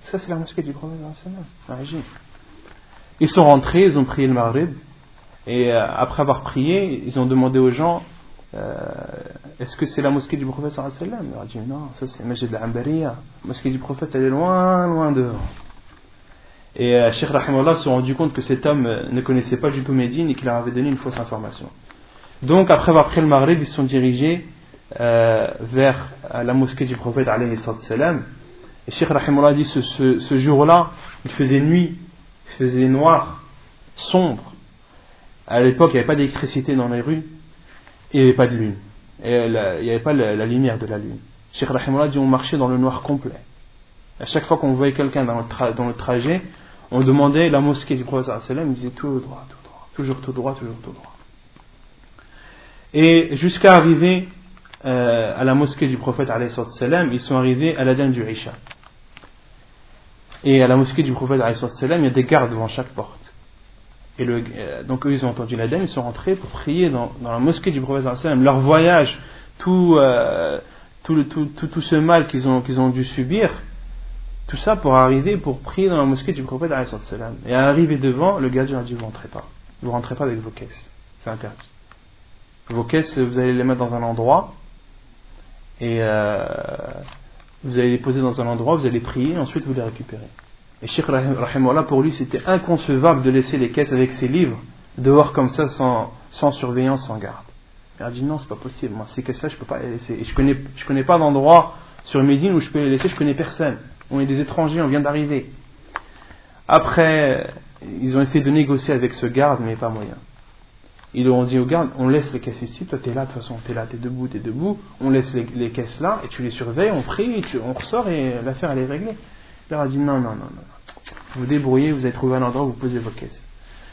Ça, c'est la mosquée du prophète. Ils sont rentrés, ils ont prié le Maghrib. Et euh, après avoir prié, ils ont demandé aux gens euh, est-ce que c'est la mosquée du prophète sallam? Il a dit non, ça c'est Majid al-Ambariya. La mosquée du prophète, elle est loin, loin devant. Et euh, Cheikh Rahimullah se rendu compte que cet homme euh, ne connaissait pas du tout Médine et qu'il leur avait donné une fausse information. Donc, après avoir pris le Maghreb, ils se sont dirigés vers la mosquée du prophète alayhi salam. Et Cheikh Rahimullah dit ce, jour-là, il faisait nuit, il faisait noir, sombre. À l'époque, il n'y avait pas d'électricité dans les rues il n'y avait pas de lune. Et il n'y avait pas la, lumière de la lune. Cheikh Rahimullah dit on marchait dans le noir complet. À chaque fois qu'on voyait quelqu'un dans, le trajet, on demandait la mosquée du prophète il disait tout droit, tout droit, toujours tout droit, toujours tout droit. Et jusqu'à arriver euh, à la mosquée du prophète ils sont arrivés à la dame du Isha. Et à la mosquée du prophète il y a des gardes devant chaque porte. Et euh, donc eux, ils ont entendu l'Adem, ils sont rentrés pour prier dans, la mosquée du prophète. Leur voyage, tout, euh, tout, tout, tout, tout, ce mal qu'ils ont, qu'ils ont dû subir, tout ça pour arriver, pour prier dans la mosquée du prophète. Et à arriver devant, le gardien a dit, vous rentrez pas. Vous rentrez pas avec vos caisses. C'est interdit. Vos caisses, vous allez les mettre dans un endroit, et euh, vous allez les poser dans un endroit, vous allez prier, ensuite vous les récupérez. Et Sheikh Rahimullah, pour lui, c'était inconcevable de laisser les caisses avec ses livres dehors comme ça, sans, surveillance, sans garde. Il a dit non, c'est pas possible. Moi, ces caisses-là, je peux pas les laisser. Et je connais, connais pas d'endroit sur Médine où je peux les laisser. Je connais personne. On est des étrangers, on vient d'arriver. Après, ils ont essayé de négocier avec ce garde, mais pas moyen. Ils leur ont dit au garde, on laisse les caisses ici, toi t'es là, de toute façon t'es là, t'es debout, t'es debout, on laisse les, caisses là, et tu les surveilles, on prie, on ressort et l'affaire elle est réglée. Leur a dit non, non, non, non vous débrouillez, vous avez trouvé un endroit où vous posez vos caisses.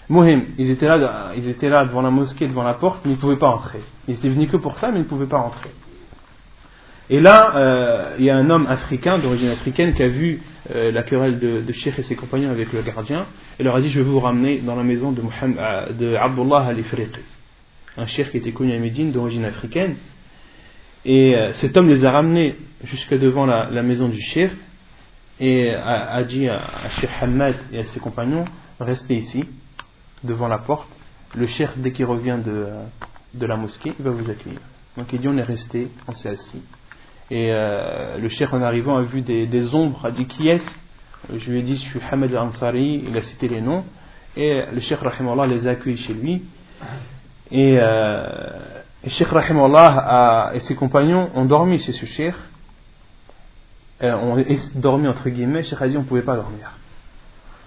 Mohim, ils étaient là, ils étaient là devant la mosquée, devant la porte, mais ils ne pouvaient pas entrer. Ils étaient venus que pour ça, mais ils ne pouvaient pas entrer. Et là, euh, il y a un homme africain, d'origine africaine, qui a vu euh, la querelle de, de Sheikh et ses compagnons avec le gardien, et leur a dit Je vais vous ramener dans la maison de, euh, de Abdullah al-Ifriqi, un cheikh qui était connu à Médine, d'origine africaine. Et cet homme les a ramenés jusque devant la, maison du cheikh, et a, dit à, Cheikh Hamad et à ses compagnons restez ici, devant la porte. Le cheikh, dès qu'il revient de, de la mosquée, va vous accueillir. Donc il dit on est resté, on s'est assis. Et euh, le cheikh en arrivant a vu des, ombres, a dit qui est-ce? Je lui ai dit je suis Hamad al-Ansari, il a cité les noms. Et le cheikh Rahimallah les a accueillis chez lui. Et, euh, et Cheikh et ses compagnons ont dormi chez ce cheikh euh, on dormi entre guillemets, Cheikh a dit on ne pouvait pas dormir.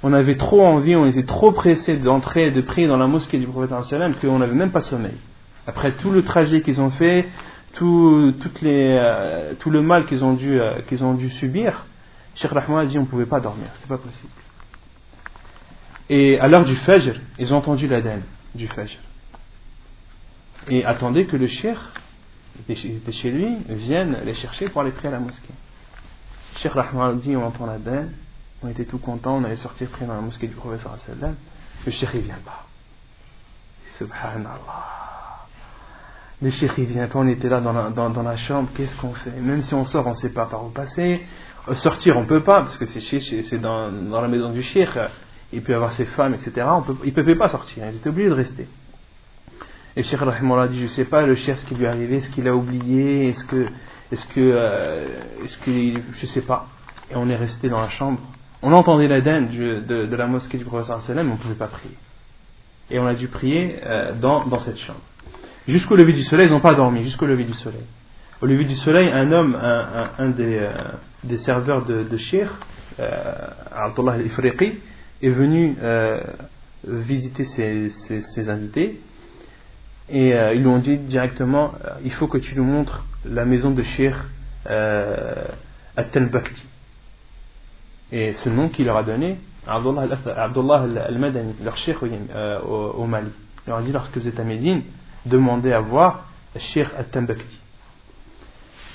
On avait trop envie, on était trop pressé d'entrer et de prier dans la mosquée du prophète qu'on n'avait même pas sommeil. Après tout le trajet qu'ils ont fait, tout, toutes les, euh, tout le mal qu'ils ont, dû, euh, qu'ils ont dû subir, Cheikh Rahman a dit on ne pouvait pas dormir, c'est pas possible. Et à l'heure du Fajr, ils ont entendu l'Aden du Fajr. Et attendaient que le Cheikh, qui était chez lui, vienne les chercher pour aller prier à la mosquée. Cheikh Rahman dit on entend la benne, on était tout contents, on allait sortir prier dans la mosquée du sallam. Le Cheikh il vient pas. Subhanallah. Le Cheikh il vient pas, on était là dans la, la chambre, qu'est-ce qu'on fait? Même si on sort, on ne sait pas par où passer. Euh, sortir, on peut pas, parce que c'est dans, dans la maison du Cheikh, il peut avoir ses femmes, etc. On peut, il ne pouvait pas sortir, ils étaient obligés de rester. Et Cheikh Rahimullah dit, je ne sais pas le Cheikh ce qui lui est arrivé, est-ce qu'il a oublié, est-ce que est-ce que, euh, est-ce que, je sais pas. Et on est resté dans la chambre. On entendait l'Aden de, de, la mosquée du Salem, mais on ne pouvait pas prier. Et on a dû prier euh, dans cette chambre. Jusqu'au lever du soleil, ils n'ont pas dormi, jusqu'au lever du soleil. au lever du soleil, un homme, un, des, euh, des, serveurs de, de Shir, euh, Abdullah al-Ifriqi, est venu euh, visiter ses, ses, invités et ils lui ont dit directement il faut que tu nous montres la maison de Shir at Bakti. Et ce nom qu'il leur a donné, Abdullah al-Madani, leur Shir au, Mali. Il leur a dit lorsque vous êtes à Médine, demandez à voir Shir at-Tambakti.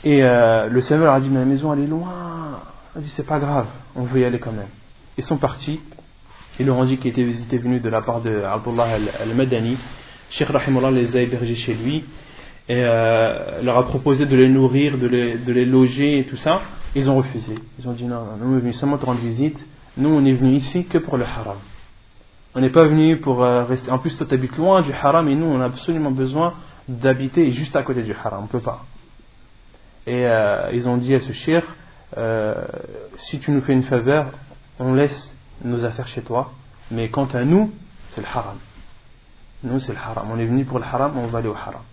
Et euh, le serveur a dit Mais la maison elle est loin. Il a dit C'est pas grave, on veut y aller quand même. Ils sont partis. Ils leur ont dit qu'ils étaient, venus de la part de Abdullah al-Madani. Sheikh Rahimullah les a hébergés chez lui et euh, leur a proposé de les nourrir, de les, loger et tout ça. Ils ont refusé. Ils ont dit Non, non nous on venus seulement te rendre visite. Nous on est venus ici que pour le haram. On n'est pas venu pour euh, rester. En plus, toi tu habites loin du haram et nous on a absolument besoin d'habiter juste à côté du haram. On ne peut pas. Et euh, ils ont dit à ce shir euh, si tu nous fais une faveur, on laisse nos affaires chez toi, mais quant à nous, c'est le haram. Nous, c'est le haram. On est venu pour le haram, on va aller au haram.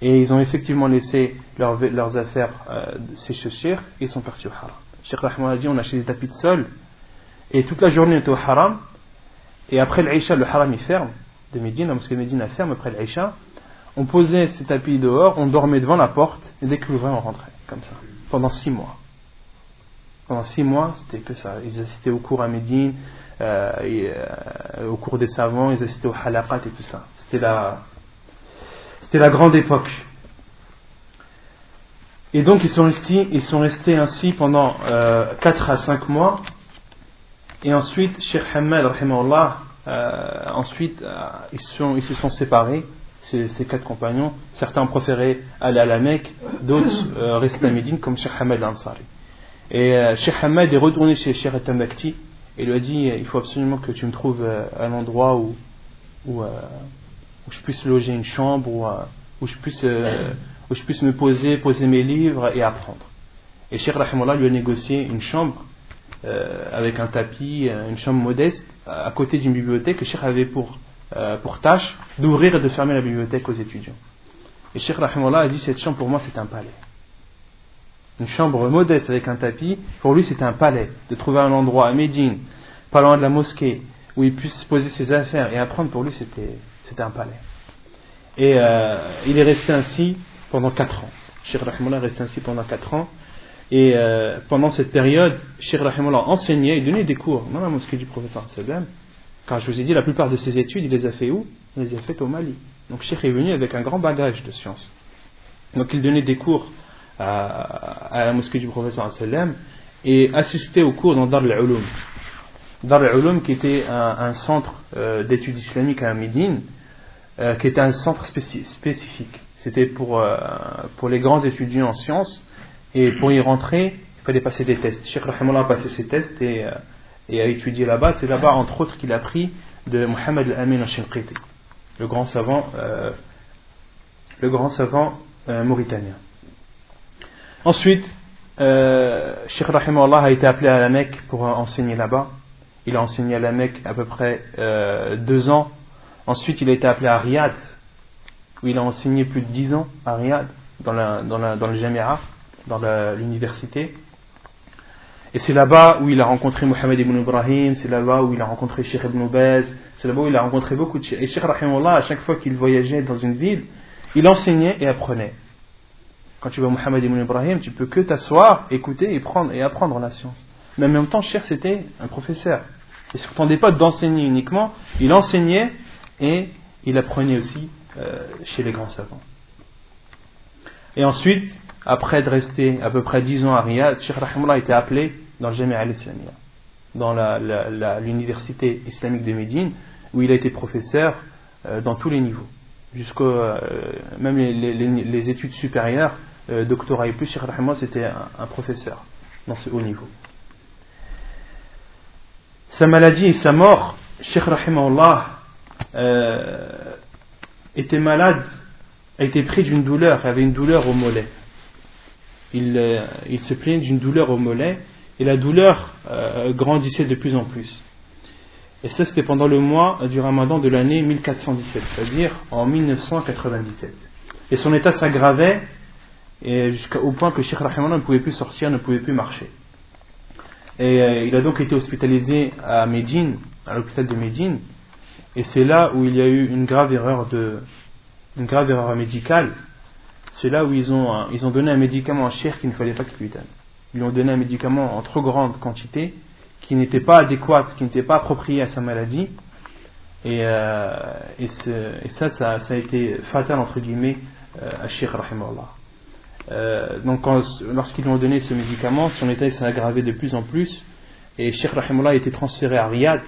Et ils ont effectivement laissé leurs affaires chez ce shir et ils sont partis au haram. Cheikh Rahman a dit on a acheté des tapis de sol et toute la journée on était au haram. Et après l'Aïcha, le haram il ferme de Médine, la mosquée de Médine ferme après l'Aïcha on posait ces tapis dehors, on dormait devant la porte, et dès que l'ouvrait, on rentrait, comme ça, pendant six mois. Pendant six mois, c'était que ça. Ils assistaient au cours à Médine, euh, euh, au cours des savants, ils assistaient au halaqat et tout ça. C'était la, c'était la grande époque. Et donc ils sont restés, ils sont restés ainsi pendant euh, 4 à 5 mois. Et ensuite, Sheikh Hamad, euh, ensuite, euh, ils, se sont séparés ces, quatre compagnons, certains ont préféré aller à la Mecque, d'autres euh, rester à Médine, comme Sheikh Hamad Ansari. Et euh, Sheikh Hamad est retourné chez Sheikh Atamakti et lui a dit Il faut absolument que tu me trouves euh, un endroit où, où, je puisse loger une chambre, où, où, je puisse, où je puisse me poser, poser mes livres et apprendre. Et Sheikh Rahimullah lui a négocié une chambre avec un tapis, une chambre modeste, à côté d'une bibliothèque que Sheikh avait pour euh, pour tâche d'ouvrir et de fermer la bibliothèque aux étudiants. Et Sheikh Rahimullah a dit cette chambre pour moi c'est un palais. Une chambre modeste avec un tapis, pour lui c'était un palais. De trouver un endroit à Médine, pas loin de la mosquée, où il puisse poser ses affaires et apprendre, pour lui c'était, un palais. Et euh, il est resté ainsi pendant 4 ans. Sheikh Rahimullah est resté ainsi pendant 4 ans. Et euh, pendant cette période, Sheikh Rahimullah enseignait et donnait des cours dans la mosquée du professeur sallam quand je vous ai dit, la plupart de ses études, il les a fait où? Il les a faites au Mali. Donc Cheikh est venu avec un grand bagage de sciences. Donc il donnait des cours à, la mosquée du professeur sallam et assistait aux cours dans Dar al-Ulum. Dar al-Ulum qui était un, centre euh, d'études islamiques à Médine, euh, qui était un centre spécifique. C'était pour, pour les grands étudiants en sciences et pour y rentrer, il fallait passer des tests. Cheikh Rahimullah a passé ses tests et et a étudié là-bas. C'est là-bas, entre autres, qu'il a pris de Mohamed al-Amin al-Shinqiti, le grand savant, euh, le grand savant euh, mauritanien. Ensuite, euh, Sheikh Allah a été appelé à la Mecque pour enseigner là-bas. Il a enseigné à la Mecque à peu près euh, deux ans. Ensuite, il a été appelé à Riyad, où il a enseigné plus de dix ans à Riyad, dans le Jamia, dans l'université. Et c'est là-bas où il a rencontré Mohamed ibn Ibrahim, c'est là-bas où il a rencontré Sheikh ibn Baz, c'est là-bas où il a rencontré beaucoup de Sheikh. Et Sheikh Rahimullah, à chaque fois qu'il voyageait dans une ville, il enseignait et apprenait. Quand tu vois Mohamed ibn Ibrahim, tu peux que t'asseoir, écouter et, prendre, et apprendre la science. Mais en même temps, Sheikh c'était un professeur. Il ne se contentait pas d'enseigner uniquement, il enseignait et il apprenait aussi euh, chez les grands savants. Et ensuite, après de rester à peu près 10 ans à Riyad, Sheikh Rahimullah a été appelé dans le Jami'a al-Islamiyya, dans l'université islamique de Médine, où il a été professeur euh, dans tous les niveaux, jusqu'au euh, même les, études supérieures, euh, doctorat et plus, Sheikh Rahimullah c'était un, professeur dans ce haut niveau. Sa maladie et sa mort, Sheikh Rahimullah était malade, a été pris d'une douleur, avait une douleur au mollet il, euh, il se plaignait d'une douleur au mollet et la douleur euh, grandissait de plus en plus. Et ça, c'était pendant le mois du ramadan de l'année 1417, c'est-à-dire en 1997. Et son état s'aggravait jusqu'au point que Sheikh Rahimahullah ne pouvait plus sortir, ne pouvait plus marcher. Et euh, il a donc été hospitalisé à Médine, à l'hôpital de Médine, et c'est là où il y a eu une grave erreur de, une grave erreur médicale. C'est là où ils ont, ils ont donné un médicament à Sheikh qu'il ne fallait pas qu'il lui. Ils lui ont donné un médicament en trop grande quantité, qui n'était pas adéquat, qui n'était pas approprié à sa maladie, et, euh, ça, ça, a été fatal entre guillemets euh, à Sheikh. Euh, donc lorsqu'ils lui ont donné ce médicament, son état s'est aggravé de plus en plus et Sheikh Rahimullah a été transféré à Riyad.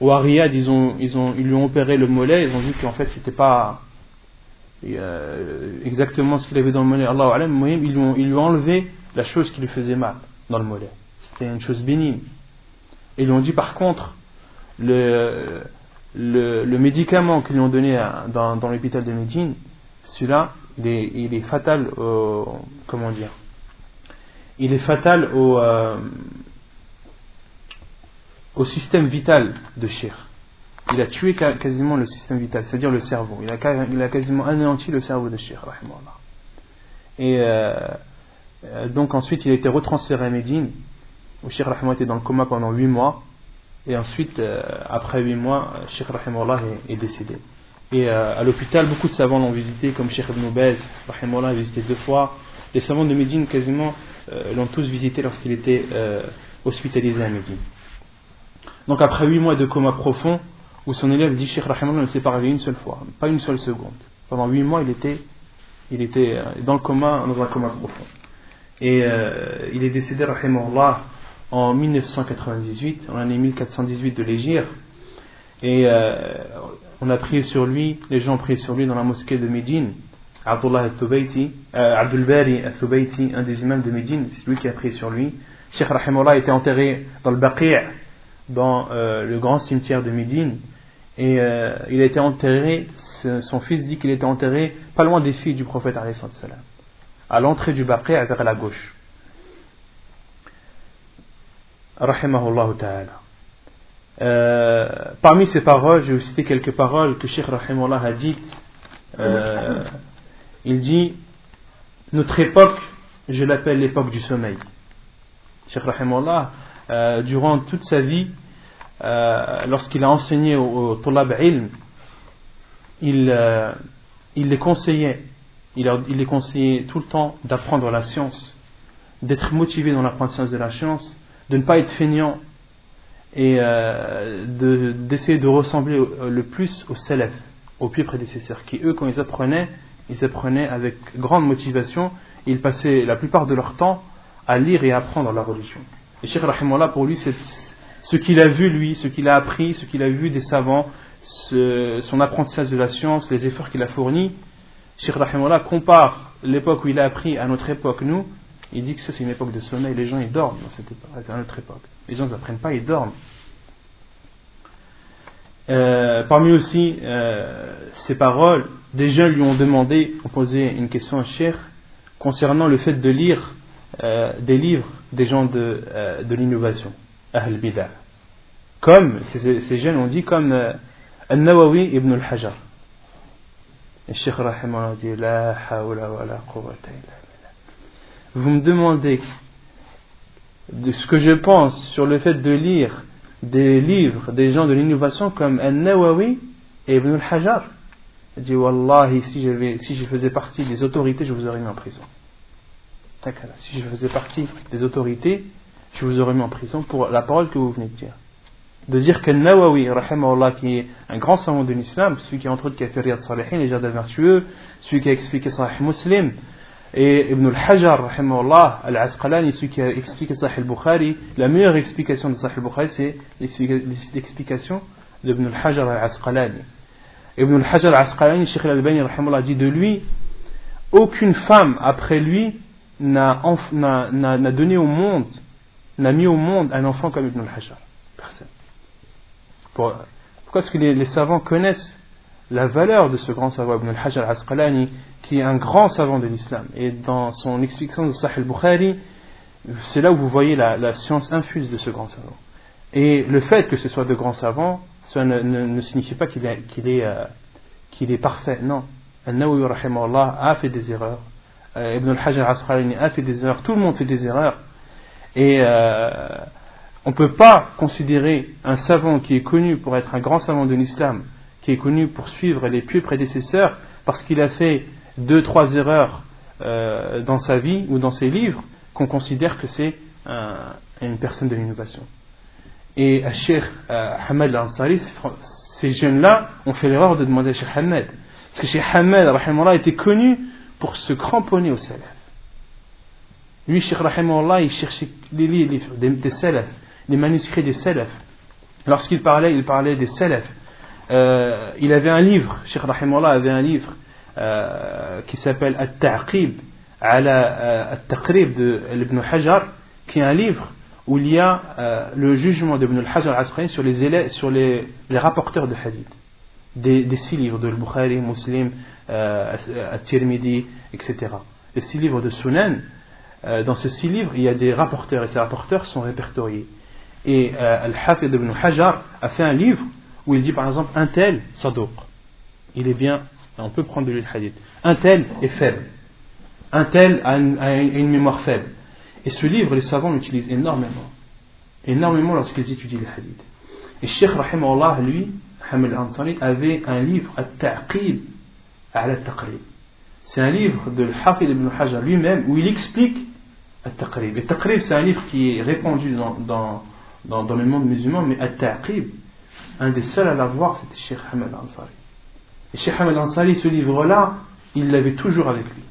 Ou à Riyad, ils, ont, ils, ont, ils lui ont opéré le mollet, ils ont vu qu'en fait c'était pas euh, exactement ce qu'il avait dans le mollet. Allah ils lui, ont, ils lui ont enlevé la chose qui lui faisait mal dans le mollet. C'était une chose bénigne. Et ils lui ont dit par contre, le, le, le médicament qu'ils lui ont donné dans, dans l'hôpital de Médine, celui-là, il est, fatal au, comment dire il est fatal au, euh, au système vital de Shir. Il a tué quasiment le système vital, c'est-à-dire le cerveau. Il a, a, quasiment anéanti le cerveau de Shir. Et euh, euh, donc ensuite il a été retransféré à Médine, où Shir était dans le coma pendant 8 mois. Et ensuite, après 8 mois, Shir est, est décédé. Et euh, à l'hôpital, beaucoup de savants l'ont visité, comme Cheikh Ibn Baz, l'a visité deux fois. Les savants de Médine, quasiment, euh, l'ont tous visité lorsqu'il était euh, hospitalisé à Médine. Donc après huit mois de coma profond, où son élève dit Cheikh Rahimullah ne s'est pas réveillé une seule fois, pas une seule seconde. Pendant huit mois, il était, il était dans le coma, dans un coma profond. Et il est décédé, Rahimullah, en 1998, en l'année 1418 de l'Égypte. Et on a prié sur lui, les gens ont prié sur lui dans la mosquée de Médine. Abdullah al-Thubayti, euh, al-Thubayti, un des imams de Médine, c'est lui qui a prié sur lui. Cheikh Rahimullah était enterré dans le Baqi' dans euh, le grand cimetière de Médine. Et euh, il a été enterré, son fils dit qu'il était enterré pas loin des filles du prophète à l'entrée du Baqi' vers la gauche. Rahimahullah ta'ala. Euh, parmi ces paroles, je vais citer quelques paroles que Sheikh Rahimullah a dites. Euh, il dit Notre époque, je l'appelle l'époque du sommeil. Sheikh Rahimullah, durant toute sa vie, lorsqu'il a enseigné au, au ilm, il, il les conseillait. Il, il les conseillait tout le temps d'apprendre la science, d'être motivé dans l'apprentissage de la science, de ne pas être feignant et euh, d'essayer de, ressembler le plus aux salaf, aux pieds prédécesseurs, qui eux, quand ils apprenaient, ils apprenaient avec grande motivation, ils passaient la plupart de leur temps à lire et à apprendre la religion. Et Cheikh Rahimullah, pour lui, c'est ce qu'il a vu, lui, ce qu'il a appris, ce qu'il a vu des savants, son apprentissage de la science, les efforts qu'il a fournis. Cheikh Rahimullah compare l'époque où il a appris à notre époque, nous, il dit que ça c'est une époque de sommeil, les gens ils dorment dans cette époque, à notre époque. Les gens n'apprennent pas, ils dorment. Euh, parmi aussi euh, ces paroles, des jeunes lui ont demandé, ont posé une question à Cheikh concernant le fait de lire euh, des livres des gens de, de l'innovation, Ahl Bida. Comme, ces, jeunes ont dit, comme Al-Nawawi ibn al-Hajar. Et Cheikh Rahimah dit, La hawla wa la quwwata illa vous me demandez de ce que je pense sur le fait de lire des livres des gens de l'innovation comme An-Nawawi et Ibn al-Hajar. Il dit Wallahi, si, si je faisais partie des autorités, je vous aurais mis en prison. Si je faisais partie des autorités, je vous aurais mis en prison pour la parole que vous venez de dire. De dire que Nawawi, qui est un grand savant de l'islam, celui qui entre autres qui a fait Riyad Salihin, les jardins vertueux, celui qui a expliqué Sahih Muslim, et Ibn al-Hajar, al-Asqalani, celui qui a expliqué Sahih al-Bukhari, la meilleure explication de Sahih al-Bukhari, c'est l'explication d'Ibn al-Hajar al-Asqalani. Ibn al-Hajar al-Asqalani, Sheikh al-Albani, dit de lui, aucune femme après lui n'a donné au monde, n'a mis au monde un enfant comme Ibn al-Hajar. Personne. Pourquoi est-ce que les, savants connaissent la valeur de ce grand savant Ibn al-Hajar al-Asqalani, qui est un grand savant de l'islam? Et dans son explication de Sahih al-Bukhari, c'est là où vous voyez la, science infuse de ce grand savant. Et le fait que ce soit de grands savants, ça ne, signifie pas qu'il est, euh, parfait. Non. Al-Nawawi a fait des erreurs. euh, Ibn al-Hajj al-Asqalani a fait des erreurs, tout le monde fait des erreurs. Et euh, on ne peut pas considérer un savant qui est connu pour être un grand savant de l'islam, qui est connu pour suivre les pieux prédécesseurs, parce qu'il a fait deux, trois erreurs euh, dans sa vie ou dans ses livres, qu'on considère que c'est une personne de l'innovation. Et à Sheikh Hamad al-Ansari, ces jeunes-là ont fait l'erreur de demander à Sheikh Hamad. Parce que Sheikh Hamad était connu pour se cramponner au salaf. Lui, Sheikh Rahimahullah, il cherchait les livres des, des salaf, les manuscrits des salaf. Lorsqu'il parlait, il parlait des salaf. Euh, il avait un livre, Sheikh Rahimahullah avait un livre euh, qui s'appelle At-Ta'qib ala euh, At-Taqrib de Ibn Hajar, qui est un livre où il y a euh, le jugement d'Ibn al-Hajar al-Asqalani sur, les, élèves, sur les, rapporteurs de hadith. Des, des, six livres de Bukhari, Muslim, euh, At-Tirmidhi, etc. Les six livres de Sunan, euh, dans ces six livres, il y a des rapporteurs et ces rapporteurs sont répertoriés. Et euh, Al-Hafid ibn Hajar a fait un livre où il dit par exemple un tel sadouk, il est bien, on peut prendre de lui le hadith. Un tel est faible, un tel a une, mémoire faible. Et ce livre, les savants l'utilisent énormément, énormément lorsqu'ils étudient le hadith. Et Sheikh Rahimahullah, lui, Hamid Ansari, avait un livre, At-Ta'qib al-Taqrib. C'est un livre de Hafid ibn Hajar lui-même où il explique At-Taqrib. C'est un livre qui est répandu dans, le monde musulman, mais At-Taqrib, un des seuls à l'avoir, c'était Sheikh Hamad Ansari. Et Sheikh Hamad Ansari, ce livre-là, il l'avait toujours avec lui.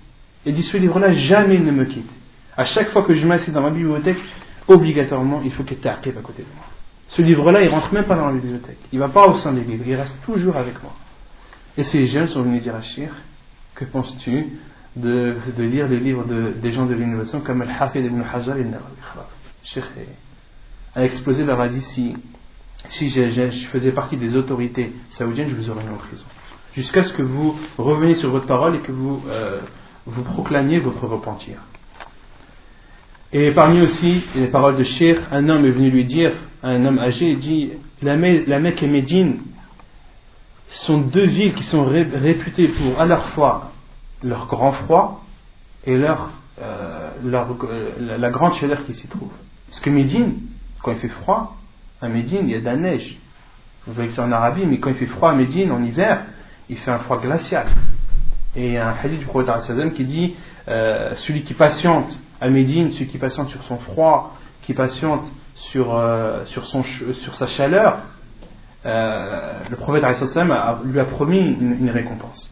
Il dit Ce livre-là, jamais il ne me quitte. À chaque fois que je m'assieds dans ma bibliothèque, obligatoirement, il faut qu'il Taqrib à côté de moi. Ce livre-là, il rentre même pas dans la bibliothèque. Il ne va pas au sein des livres, il reste toujours avec moi. Et ces jeunes sont venus dire à Sheikh Que penses-tu de, de, lire les livres de, des gens de l'innovation comme Al-Hafid ibn Hajar et Sheikh a explosé leur a dit si, si je, je, faisais partie des autorités saoudiennes, je vous aurais mis en prison. Jusqu'à ce que vous reveniez sur votre parole et que vous, euh, vous proclamiez votre repentir. Et parmi aussi les paroles de Sheikh, un homme est venu lui dire, un homme âgé, il dit La, Mecque et Médine sont deux villes qui sont ré, réputées pour à la fois leur grand froid et leur, euh, euh, la grande chaleur qui s'y trouve. Parce que Médine, quand il fait froid, à Médine, il y a de la neige. Vous voyez que c'est en Arabie, mais quand il fait froid à Médine, en hiver, il fait un froid glacial. Et il y a un hadith du prophète qui dit euh, Celui qui patiente à Médine, celui qui patiente sur son froid, qui patiente sur, sur, son, sur sa chaleur, le prophète lui a promis une récompense.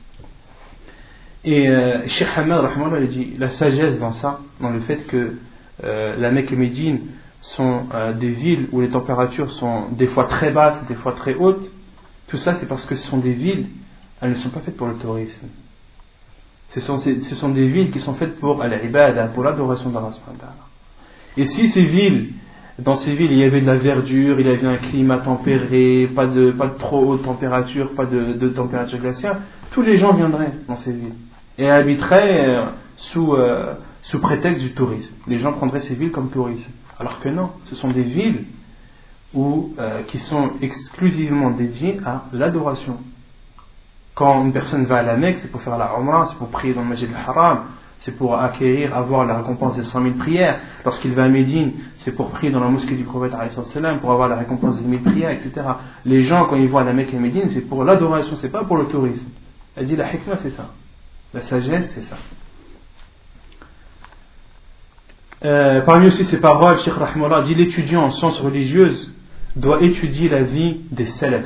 Et euh, Sheikh Hamad a dit la sagesse dans ça, dans le fait que euh, la Mecque et Médine sont euh, des villes où les températures sont des fois très basses, des fois très hautes. Tout ça, c'est parce que ce sont des villes, elles ne sont pas faites pour le tourisme. Ce sont, ce sont des villes qui sont faites pour l'ibada, pour l'adoration d'Allah. Et si ces villes, dans ces villes, il y avait de la verdure, il y avait un climat tempéré, pas de, pas de trop haute température, pas de, de température glaciaire, tous les gens viendraient dans ces villes et habiteraient euh, sous, euh, sous prétexte du tourisme. Les gens prendraient ces villes comme tourisme. Alors que non, ce sont des villes où, euh, qui sont exclusivement dédiées à l'adoration. Quand une personne va à la Mecque, c'est pour faire la Umrah, c'est pour prier dans le Majid al-Haram, c'est pour acquérir, avoir la récompense des 100 000 prières. Lorsqu'il va à Médine, c'est pour prier dans la mosquée du prophète pour avoir la récompense des 1000 prières, etc. Les gens, quand ils voient la Mecque et Médine, c'est pour l'adoration, c'est pas pour le tourisme. Elle dit la hikmah, c'est ça. La sagesse, c'est ça. Euh, parmi aussi ces paroles, Cheikh Rahimullah dit l'étudiant en sciences religieuses doit étudier la vie des salafs,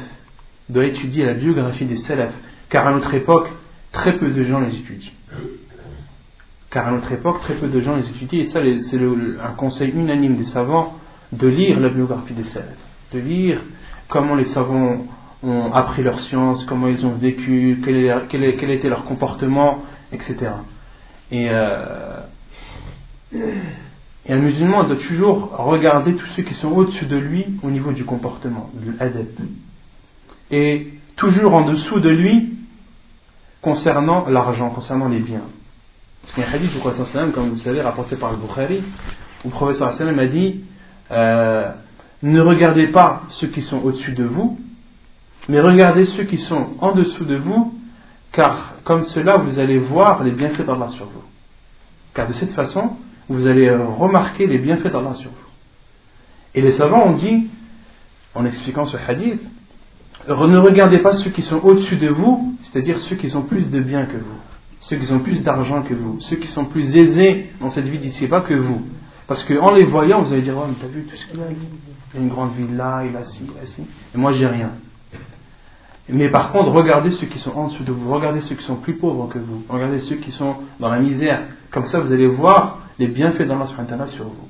doit étudier la biographie des salafs, car à notre époque, très peu de gens les étudient. Car à notre époque, très peu de gens les étudient, et ça, c'est un conseil unanime des savants de lire la biographie des salafs, de lire comment les savants ont appris leur science, comment ils ont vécu, quel, était leur comportement, etc. Et euh, et un musulman doit toujours regarder tous ceux qui sont au-dessus de lui au niveau du comportement, de l'adab. Et toujours en dessous de lui concernant l'argent, concernant les biens. Parce qu'il y a un hadith du prophète comme vous le savez, rapporté par le Bukhari, où le prophète a dit euh, Ne regardez pas ceux qui sont au-dessus de vous, mais regardez ceux qui sont en dessous de vous, car comme cela vous allez voir les bienfaits d'Allah sur vous. Car de cette façon, vous allez remarquer les bienfaits d'Allah sur vous. Et les savants ont dit, en expliquant ce hadith, ne regardez pas ceux qui sont au-dessus de vous, c'est-à-dire ceux qui ont plus de biens que vous, ceux qui ont plus d'argent que vous, ceux qui sont plus aisés dans cette vie d'ici-bas que vous. Parce qu'en les voyant, vous allez dire, oh, mais t'as vu tout ce qu'il a Il a une grande villa, il a ci, il a ci. Et moi, j'ai rien. Mais par contre, regardez ceux qui sont en dessous de vous, regardez ceux qui sont plus pauvres que vous, regardez ceux qui sont dans la misère. Comme ça, vous allez voir les bienfaits d'Allah sur vous.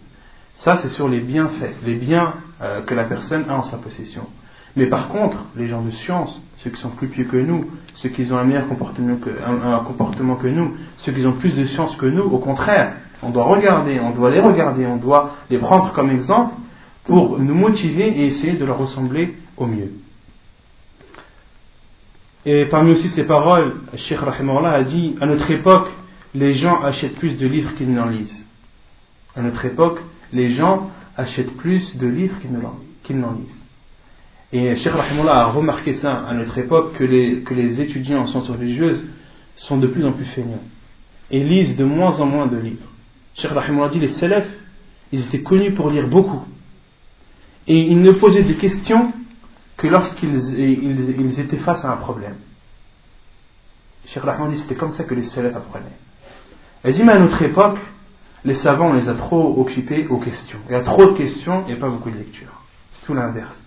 Ça, c'est sur les bienfaits, les biens euh, que la personne a en sa possession. Mais par contre, les gens de science, ceux qui sont plus pieux que nous, ceux qui ont un meilleur comportement que, comportement que nous, ceux qui ont plus de science que nous, au contraire, on doit regarder, on doit les regarder, on doit les prendre comme exemple pour nous motiver et essayer de leur ressembler au mieux. Et parmi aussi ces paroles, Sheikh Rahimallah a dit à notre époque, les gens achètent plus de livres qu'ils n'en lisent. À notre époque, les gens achètent plus de livres qu'ils n'en lisent. Et Cheikh Rahimullah a remarqué ça à notre époque que les, que les étudiants en sciences religieuses sont de plus en plus feignants et lisent de moins en moins de livres. Cheikh Rahimullah dit les salafs, ils étaient connus pour lire beaucoup. Et ils ne posaient des questions que lorsqu'ils ils, étaient face à un problème. Cheikh dit c'était comme ça que les salafs apprenaient. Elle dit mais à notre époque, les savants on les a trop occupés aux questions. Il y a trop de questions et pas beaucoup de lecture. C'est tout l'inverse.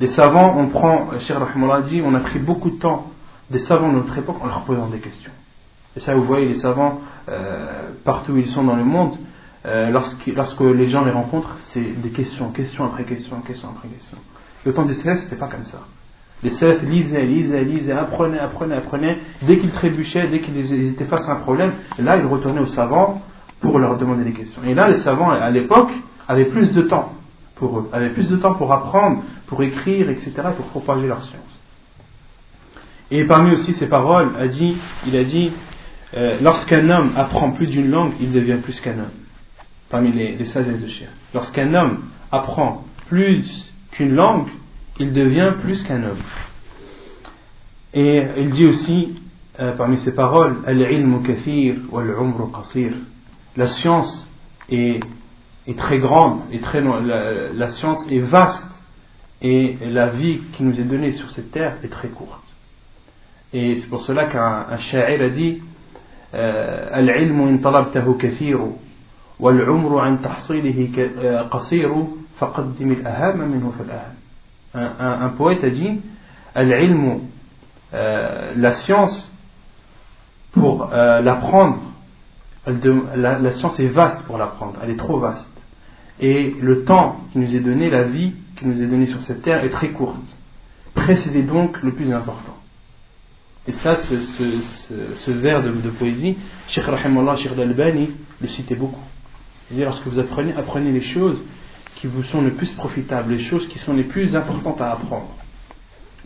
Les savants, on prend, Cheikh Rahimullah dit, on a pris beaucoup de temps des savants de notre époque en leur posant des questions. Et ça, vous voyez, les savants, euh, partout où ils sont dans le monde, euh, lorsque, lorsque, les gens les rencontrent, c'est des questions, question après question, question après question. Au temps des ce c'était pas comme ça. Les Célèbres lisaient, lisaient, lisaient, apprenaient, apprenaient, apprenaient. Dès qu'ils trébuchaient, dès qu'ils étaient face à un problème, là, ils retournaient aux savants pour leur demander des questions. Et là, les savants, à l'époque, avaient plus de temps pour eux, avaient plus de temps pour apprendre, pour écrire, etc., pour propager leur science. Et parmi aussi ses paroles, a dit, il a dit euh, lorsqu'un homme apprend plus d'une langue, il devient plus qu'un homme. Parmi les, les sagesses de chien. Lorsqu'un homme apprend plus qu'une langue, il devient plus qu'un homme. Et il dit aussi, euh, parmi ses paroles, La science est est très grande, et très, la, la science est vaste, et la vie qui nous est donnée sur cette terre est très courte. Et c'est pour cela qu'un sha'ir a dit العلم إن طلبته كثير والعمر عن تحصيله قصير un, un, un poète a dit Al-ilmu, euh, la science, pour euh, l'apprendre, la, science est vaste pour l'apprendre, elle est trop vaste. Et le temps qui nous est donné, la vie qui nous est donnée sur cette terre est très courte. Précédez donc le plus important. Et ça, ce, vers de, poésie, Sheikh Rahimallah, Sheikh Dalbani le citait beaucoup. C'est-à-dire, lorsque vous apprenez les choses, qui vous sont les plus profitables, les choses qui sont les plus importantes à apprendre.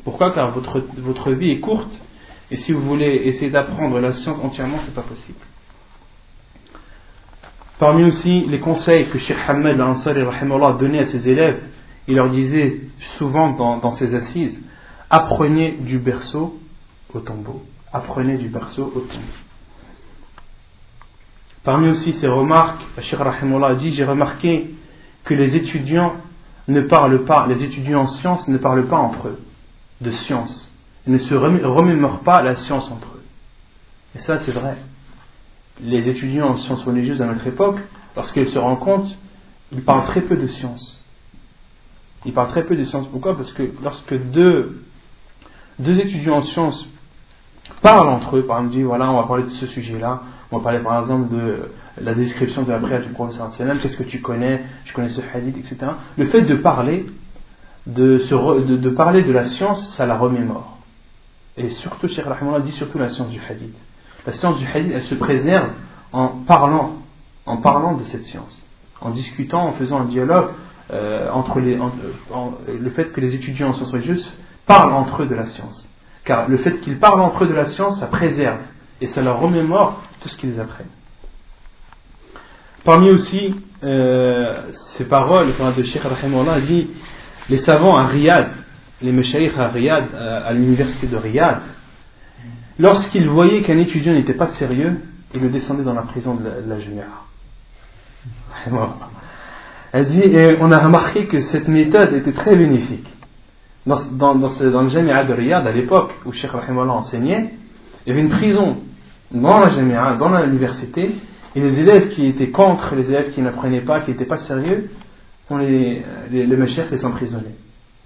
Pourquoi? Car votre, votre vie est courte, et si vous voulez essayer d'apprendre la science entièrement, c'est pas possible. Parmi aussi les conseils que Sheikh Hamad Ansari donnait à ses élèves, il leur disait souvent dans, ses assises apprenez du berceau au tombeau. Apprenez du berceau au tombeau. Parmi aussi ses remarques, Sheikh Rahimullah dit J'ai remarqué que les étudiants ne parlent pas, les étudiants en sciences ne parlent pas entre eux de science. Ne se remémorent pas la science entre eux. Et ça, c'est vrai les étudiants en sciences religieuses à notre époque, lorsqu'ils se compte, ils parlent très peu de sciences. Ils parlent très peu de sciences. Pourquoi? Parce que lorsque deux, deux étudiants en sciences parlent entre eux, par exemple, disent voilà, on va parler de ce sujet-là, on va parler par exemple de la description de la prière du professeur qu'est-ce que tu connais, je connais ce hadith, etc. Le fait de parler, de, parler de la science, ça la remémore. Et surtout, Cheikh Rahimullah dit surtout la science du hadith. La science du hadith, elle se préserve en parlant, en parlant de cette science, en discutant, en faisant un dialogue euh, entre les, le fait que les étudiants en sciences religieuses parlent entre eux de la science. Car le fait qu'ils parlent entre eux de la science, ça préserve et ça leur remémore tout ce qu'ils apprennent. Parmi aussi euh, ces paroles de Sheikh a dit les savants à Riyad, les meshayikh à Riyad, euh, à l'université de Riyad, lorsqu'ils voyaient qu'un étudiant n'était pas sérieux, il le descendait dans la prison de la, de Elle dit, on a remarqué que cette méthode était très bénéfique. Dans, dans, dans, dans le Jamia de Riyad, à l'époque où Sheikh Rahimullah enseignait, il y avait une prison dans la Jamia, dans l'université, et les élèves qui étaient contre, les élèves qui n'apprenaient pas, qui n'étaient pas sérieux, on les, les, les les emprisonnaient.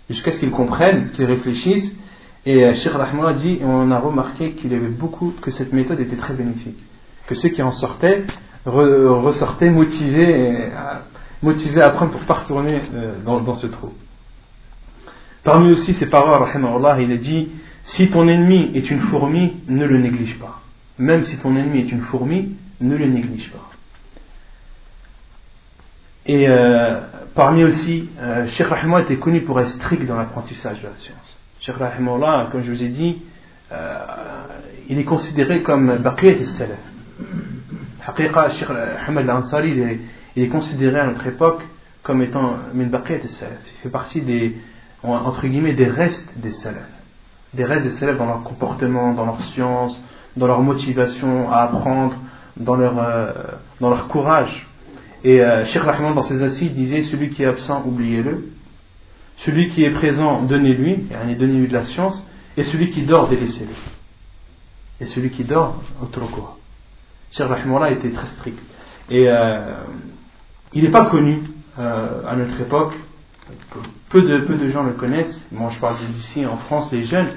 Jusqu'à ce qu'ils comprennent, qu'ils réfléchissent, et euh, Sheikh Rahimullah dit, on a remarqué qu'il y avait beaucoup, que cette méthode était très bénéfique. Que ceux qui en sortaient ressortaient motivés, motivés à apprendre pour ne pas retourner euh, dans, dans ce trou. Parmi aussi ses paroles, il a dit Si ton ennemi est une fourmi, ne le néglige pas. Même si ton ennemi est une fourmi, ne le néglige pas. Et euh, parmi aussi, euh, Sheikh était connu pour être strict dans l'apprentissage de la science. Sheikh Rahimahullah, comme je vous ai dit, euh, il est considéré comme Baqiyat al-Salaf. Sheikh Ahmed al-Ansari, il, il est, considéré à notre époque comme étant min Baqiyat al-Salaf. Il fait partie des, entre guillemets, des restes des salafs. Des restes des salafs dans leur comportement, dans leur science, dans leur motivation à apprendre, dans leur, euh, dans leur courage. Et euh, Cheikh Rahman, dans ses assises, disait Celui qui est absent, oubliez-le. Celui qui est présent, donnez-lui, donnez-lui de la science. Et celui qui dort, délaissez-le. Et celui qui dort, quoi. Cheikh Rahimullah était très strict. Et euh, il n'est pas connu euh, à notre époque peu de, peu de gens le connaissent. Moi, je parle d'ici en France, les jeunes.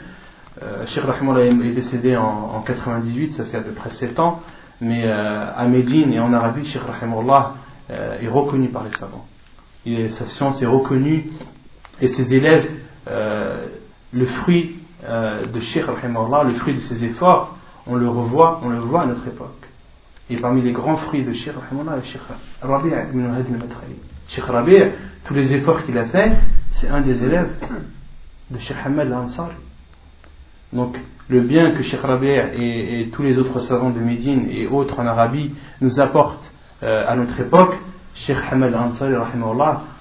Euh, Cheikh est décédé en, 98, ça fait à peu près 7 ans. Mais euh, à Médine et en Arabie, Cheikh Rahimullah euh, est reconnu par les savants. Sa science est reconnue et ses élèves, euh, le fruit euh, de Cheikh Rahimullah, le fruit de ses efforts, on le revoit, on le voit à notre époque. Et parmi les grands fruits de Cheikh Rahimullah, Cheikh Rabi' ibn al-Madkhali. Cheikh Rabi', tous les efforts qu'il a fait, c'est un des élèves de Cheikh Hamad al-Ansari. Donc, le bien que Cheikh Rabi' et, tous les autres savants de Médine et autres en Arabie nous apportent euh, à notre époque, Cheikh Hamad al-Ansari,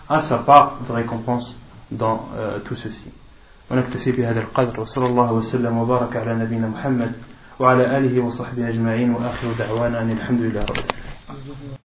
a sa part de récompense dans euh, tout ceci. ونكتفي بهذا القدر وصلى الله وسلم وبارك على نبينا محمد وعلى آله وصحبه أجمعين وآخر دعوانا أن الحمد لله رب العالمين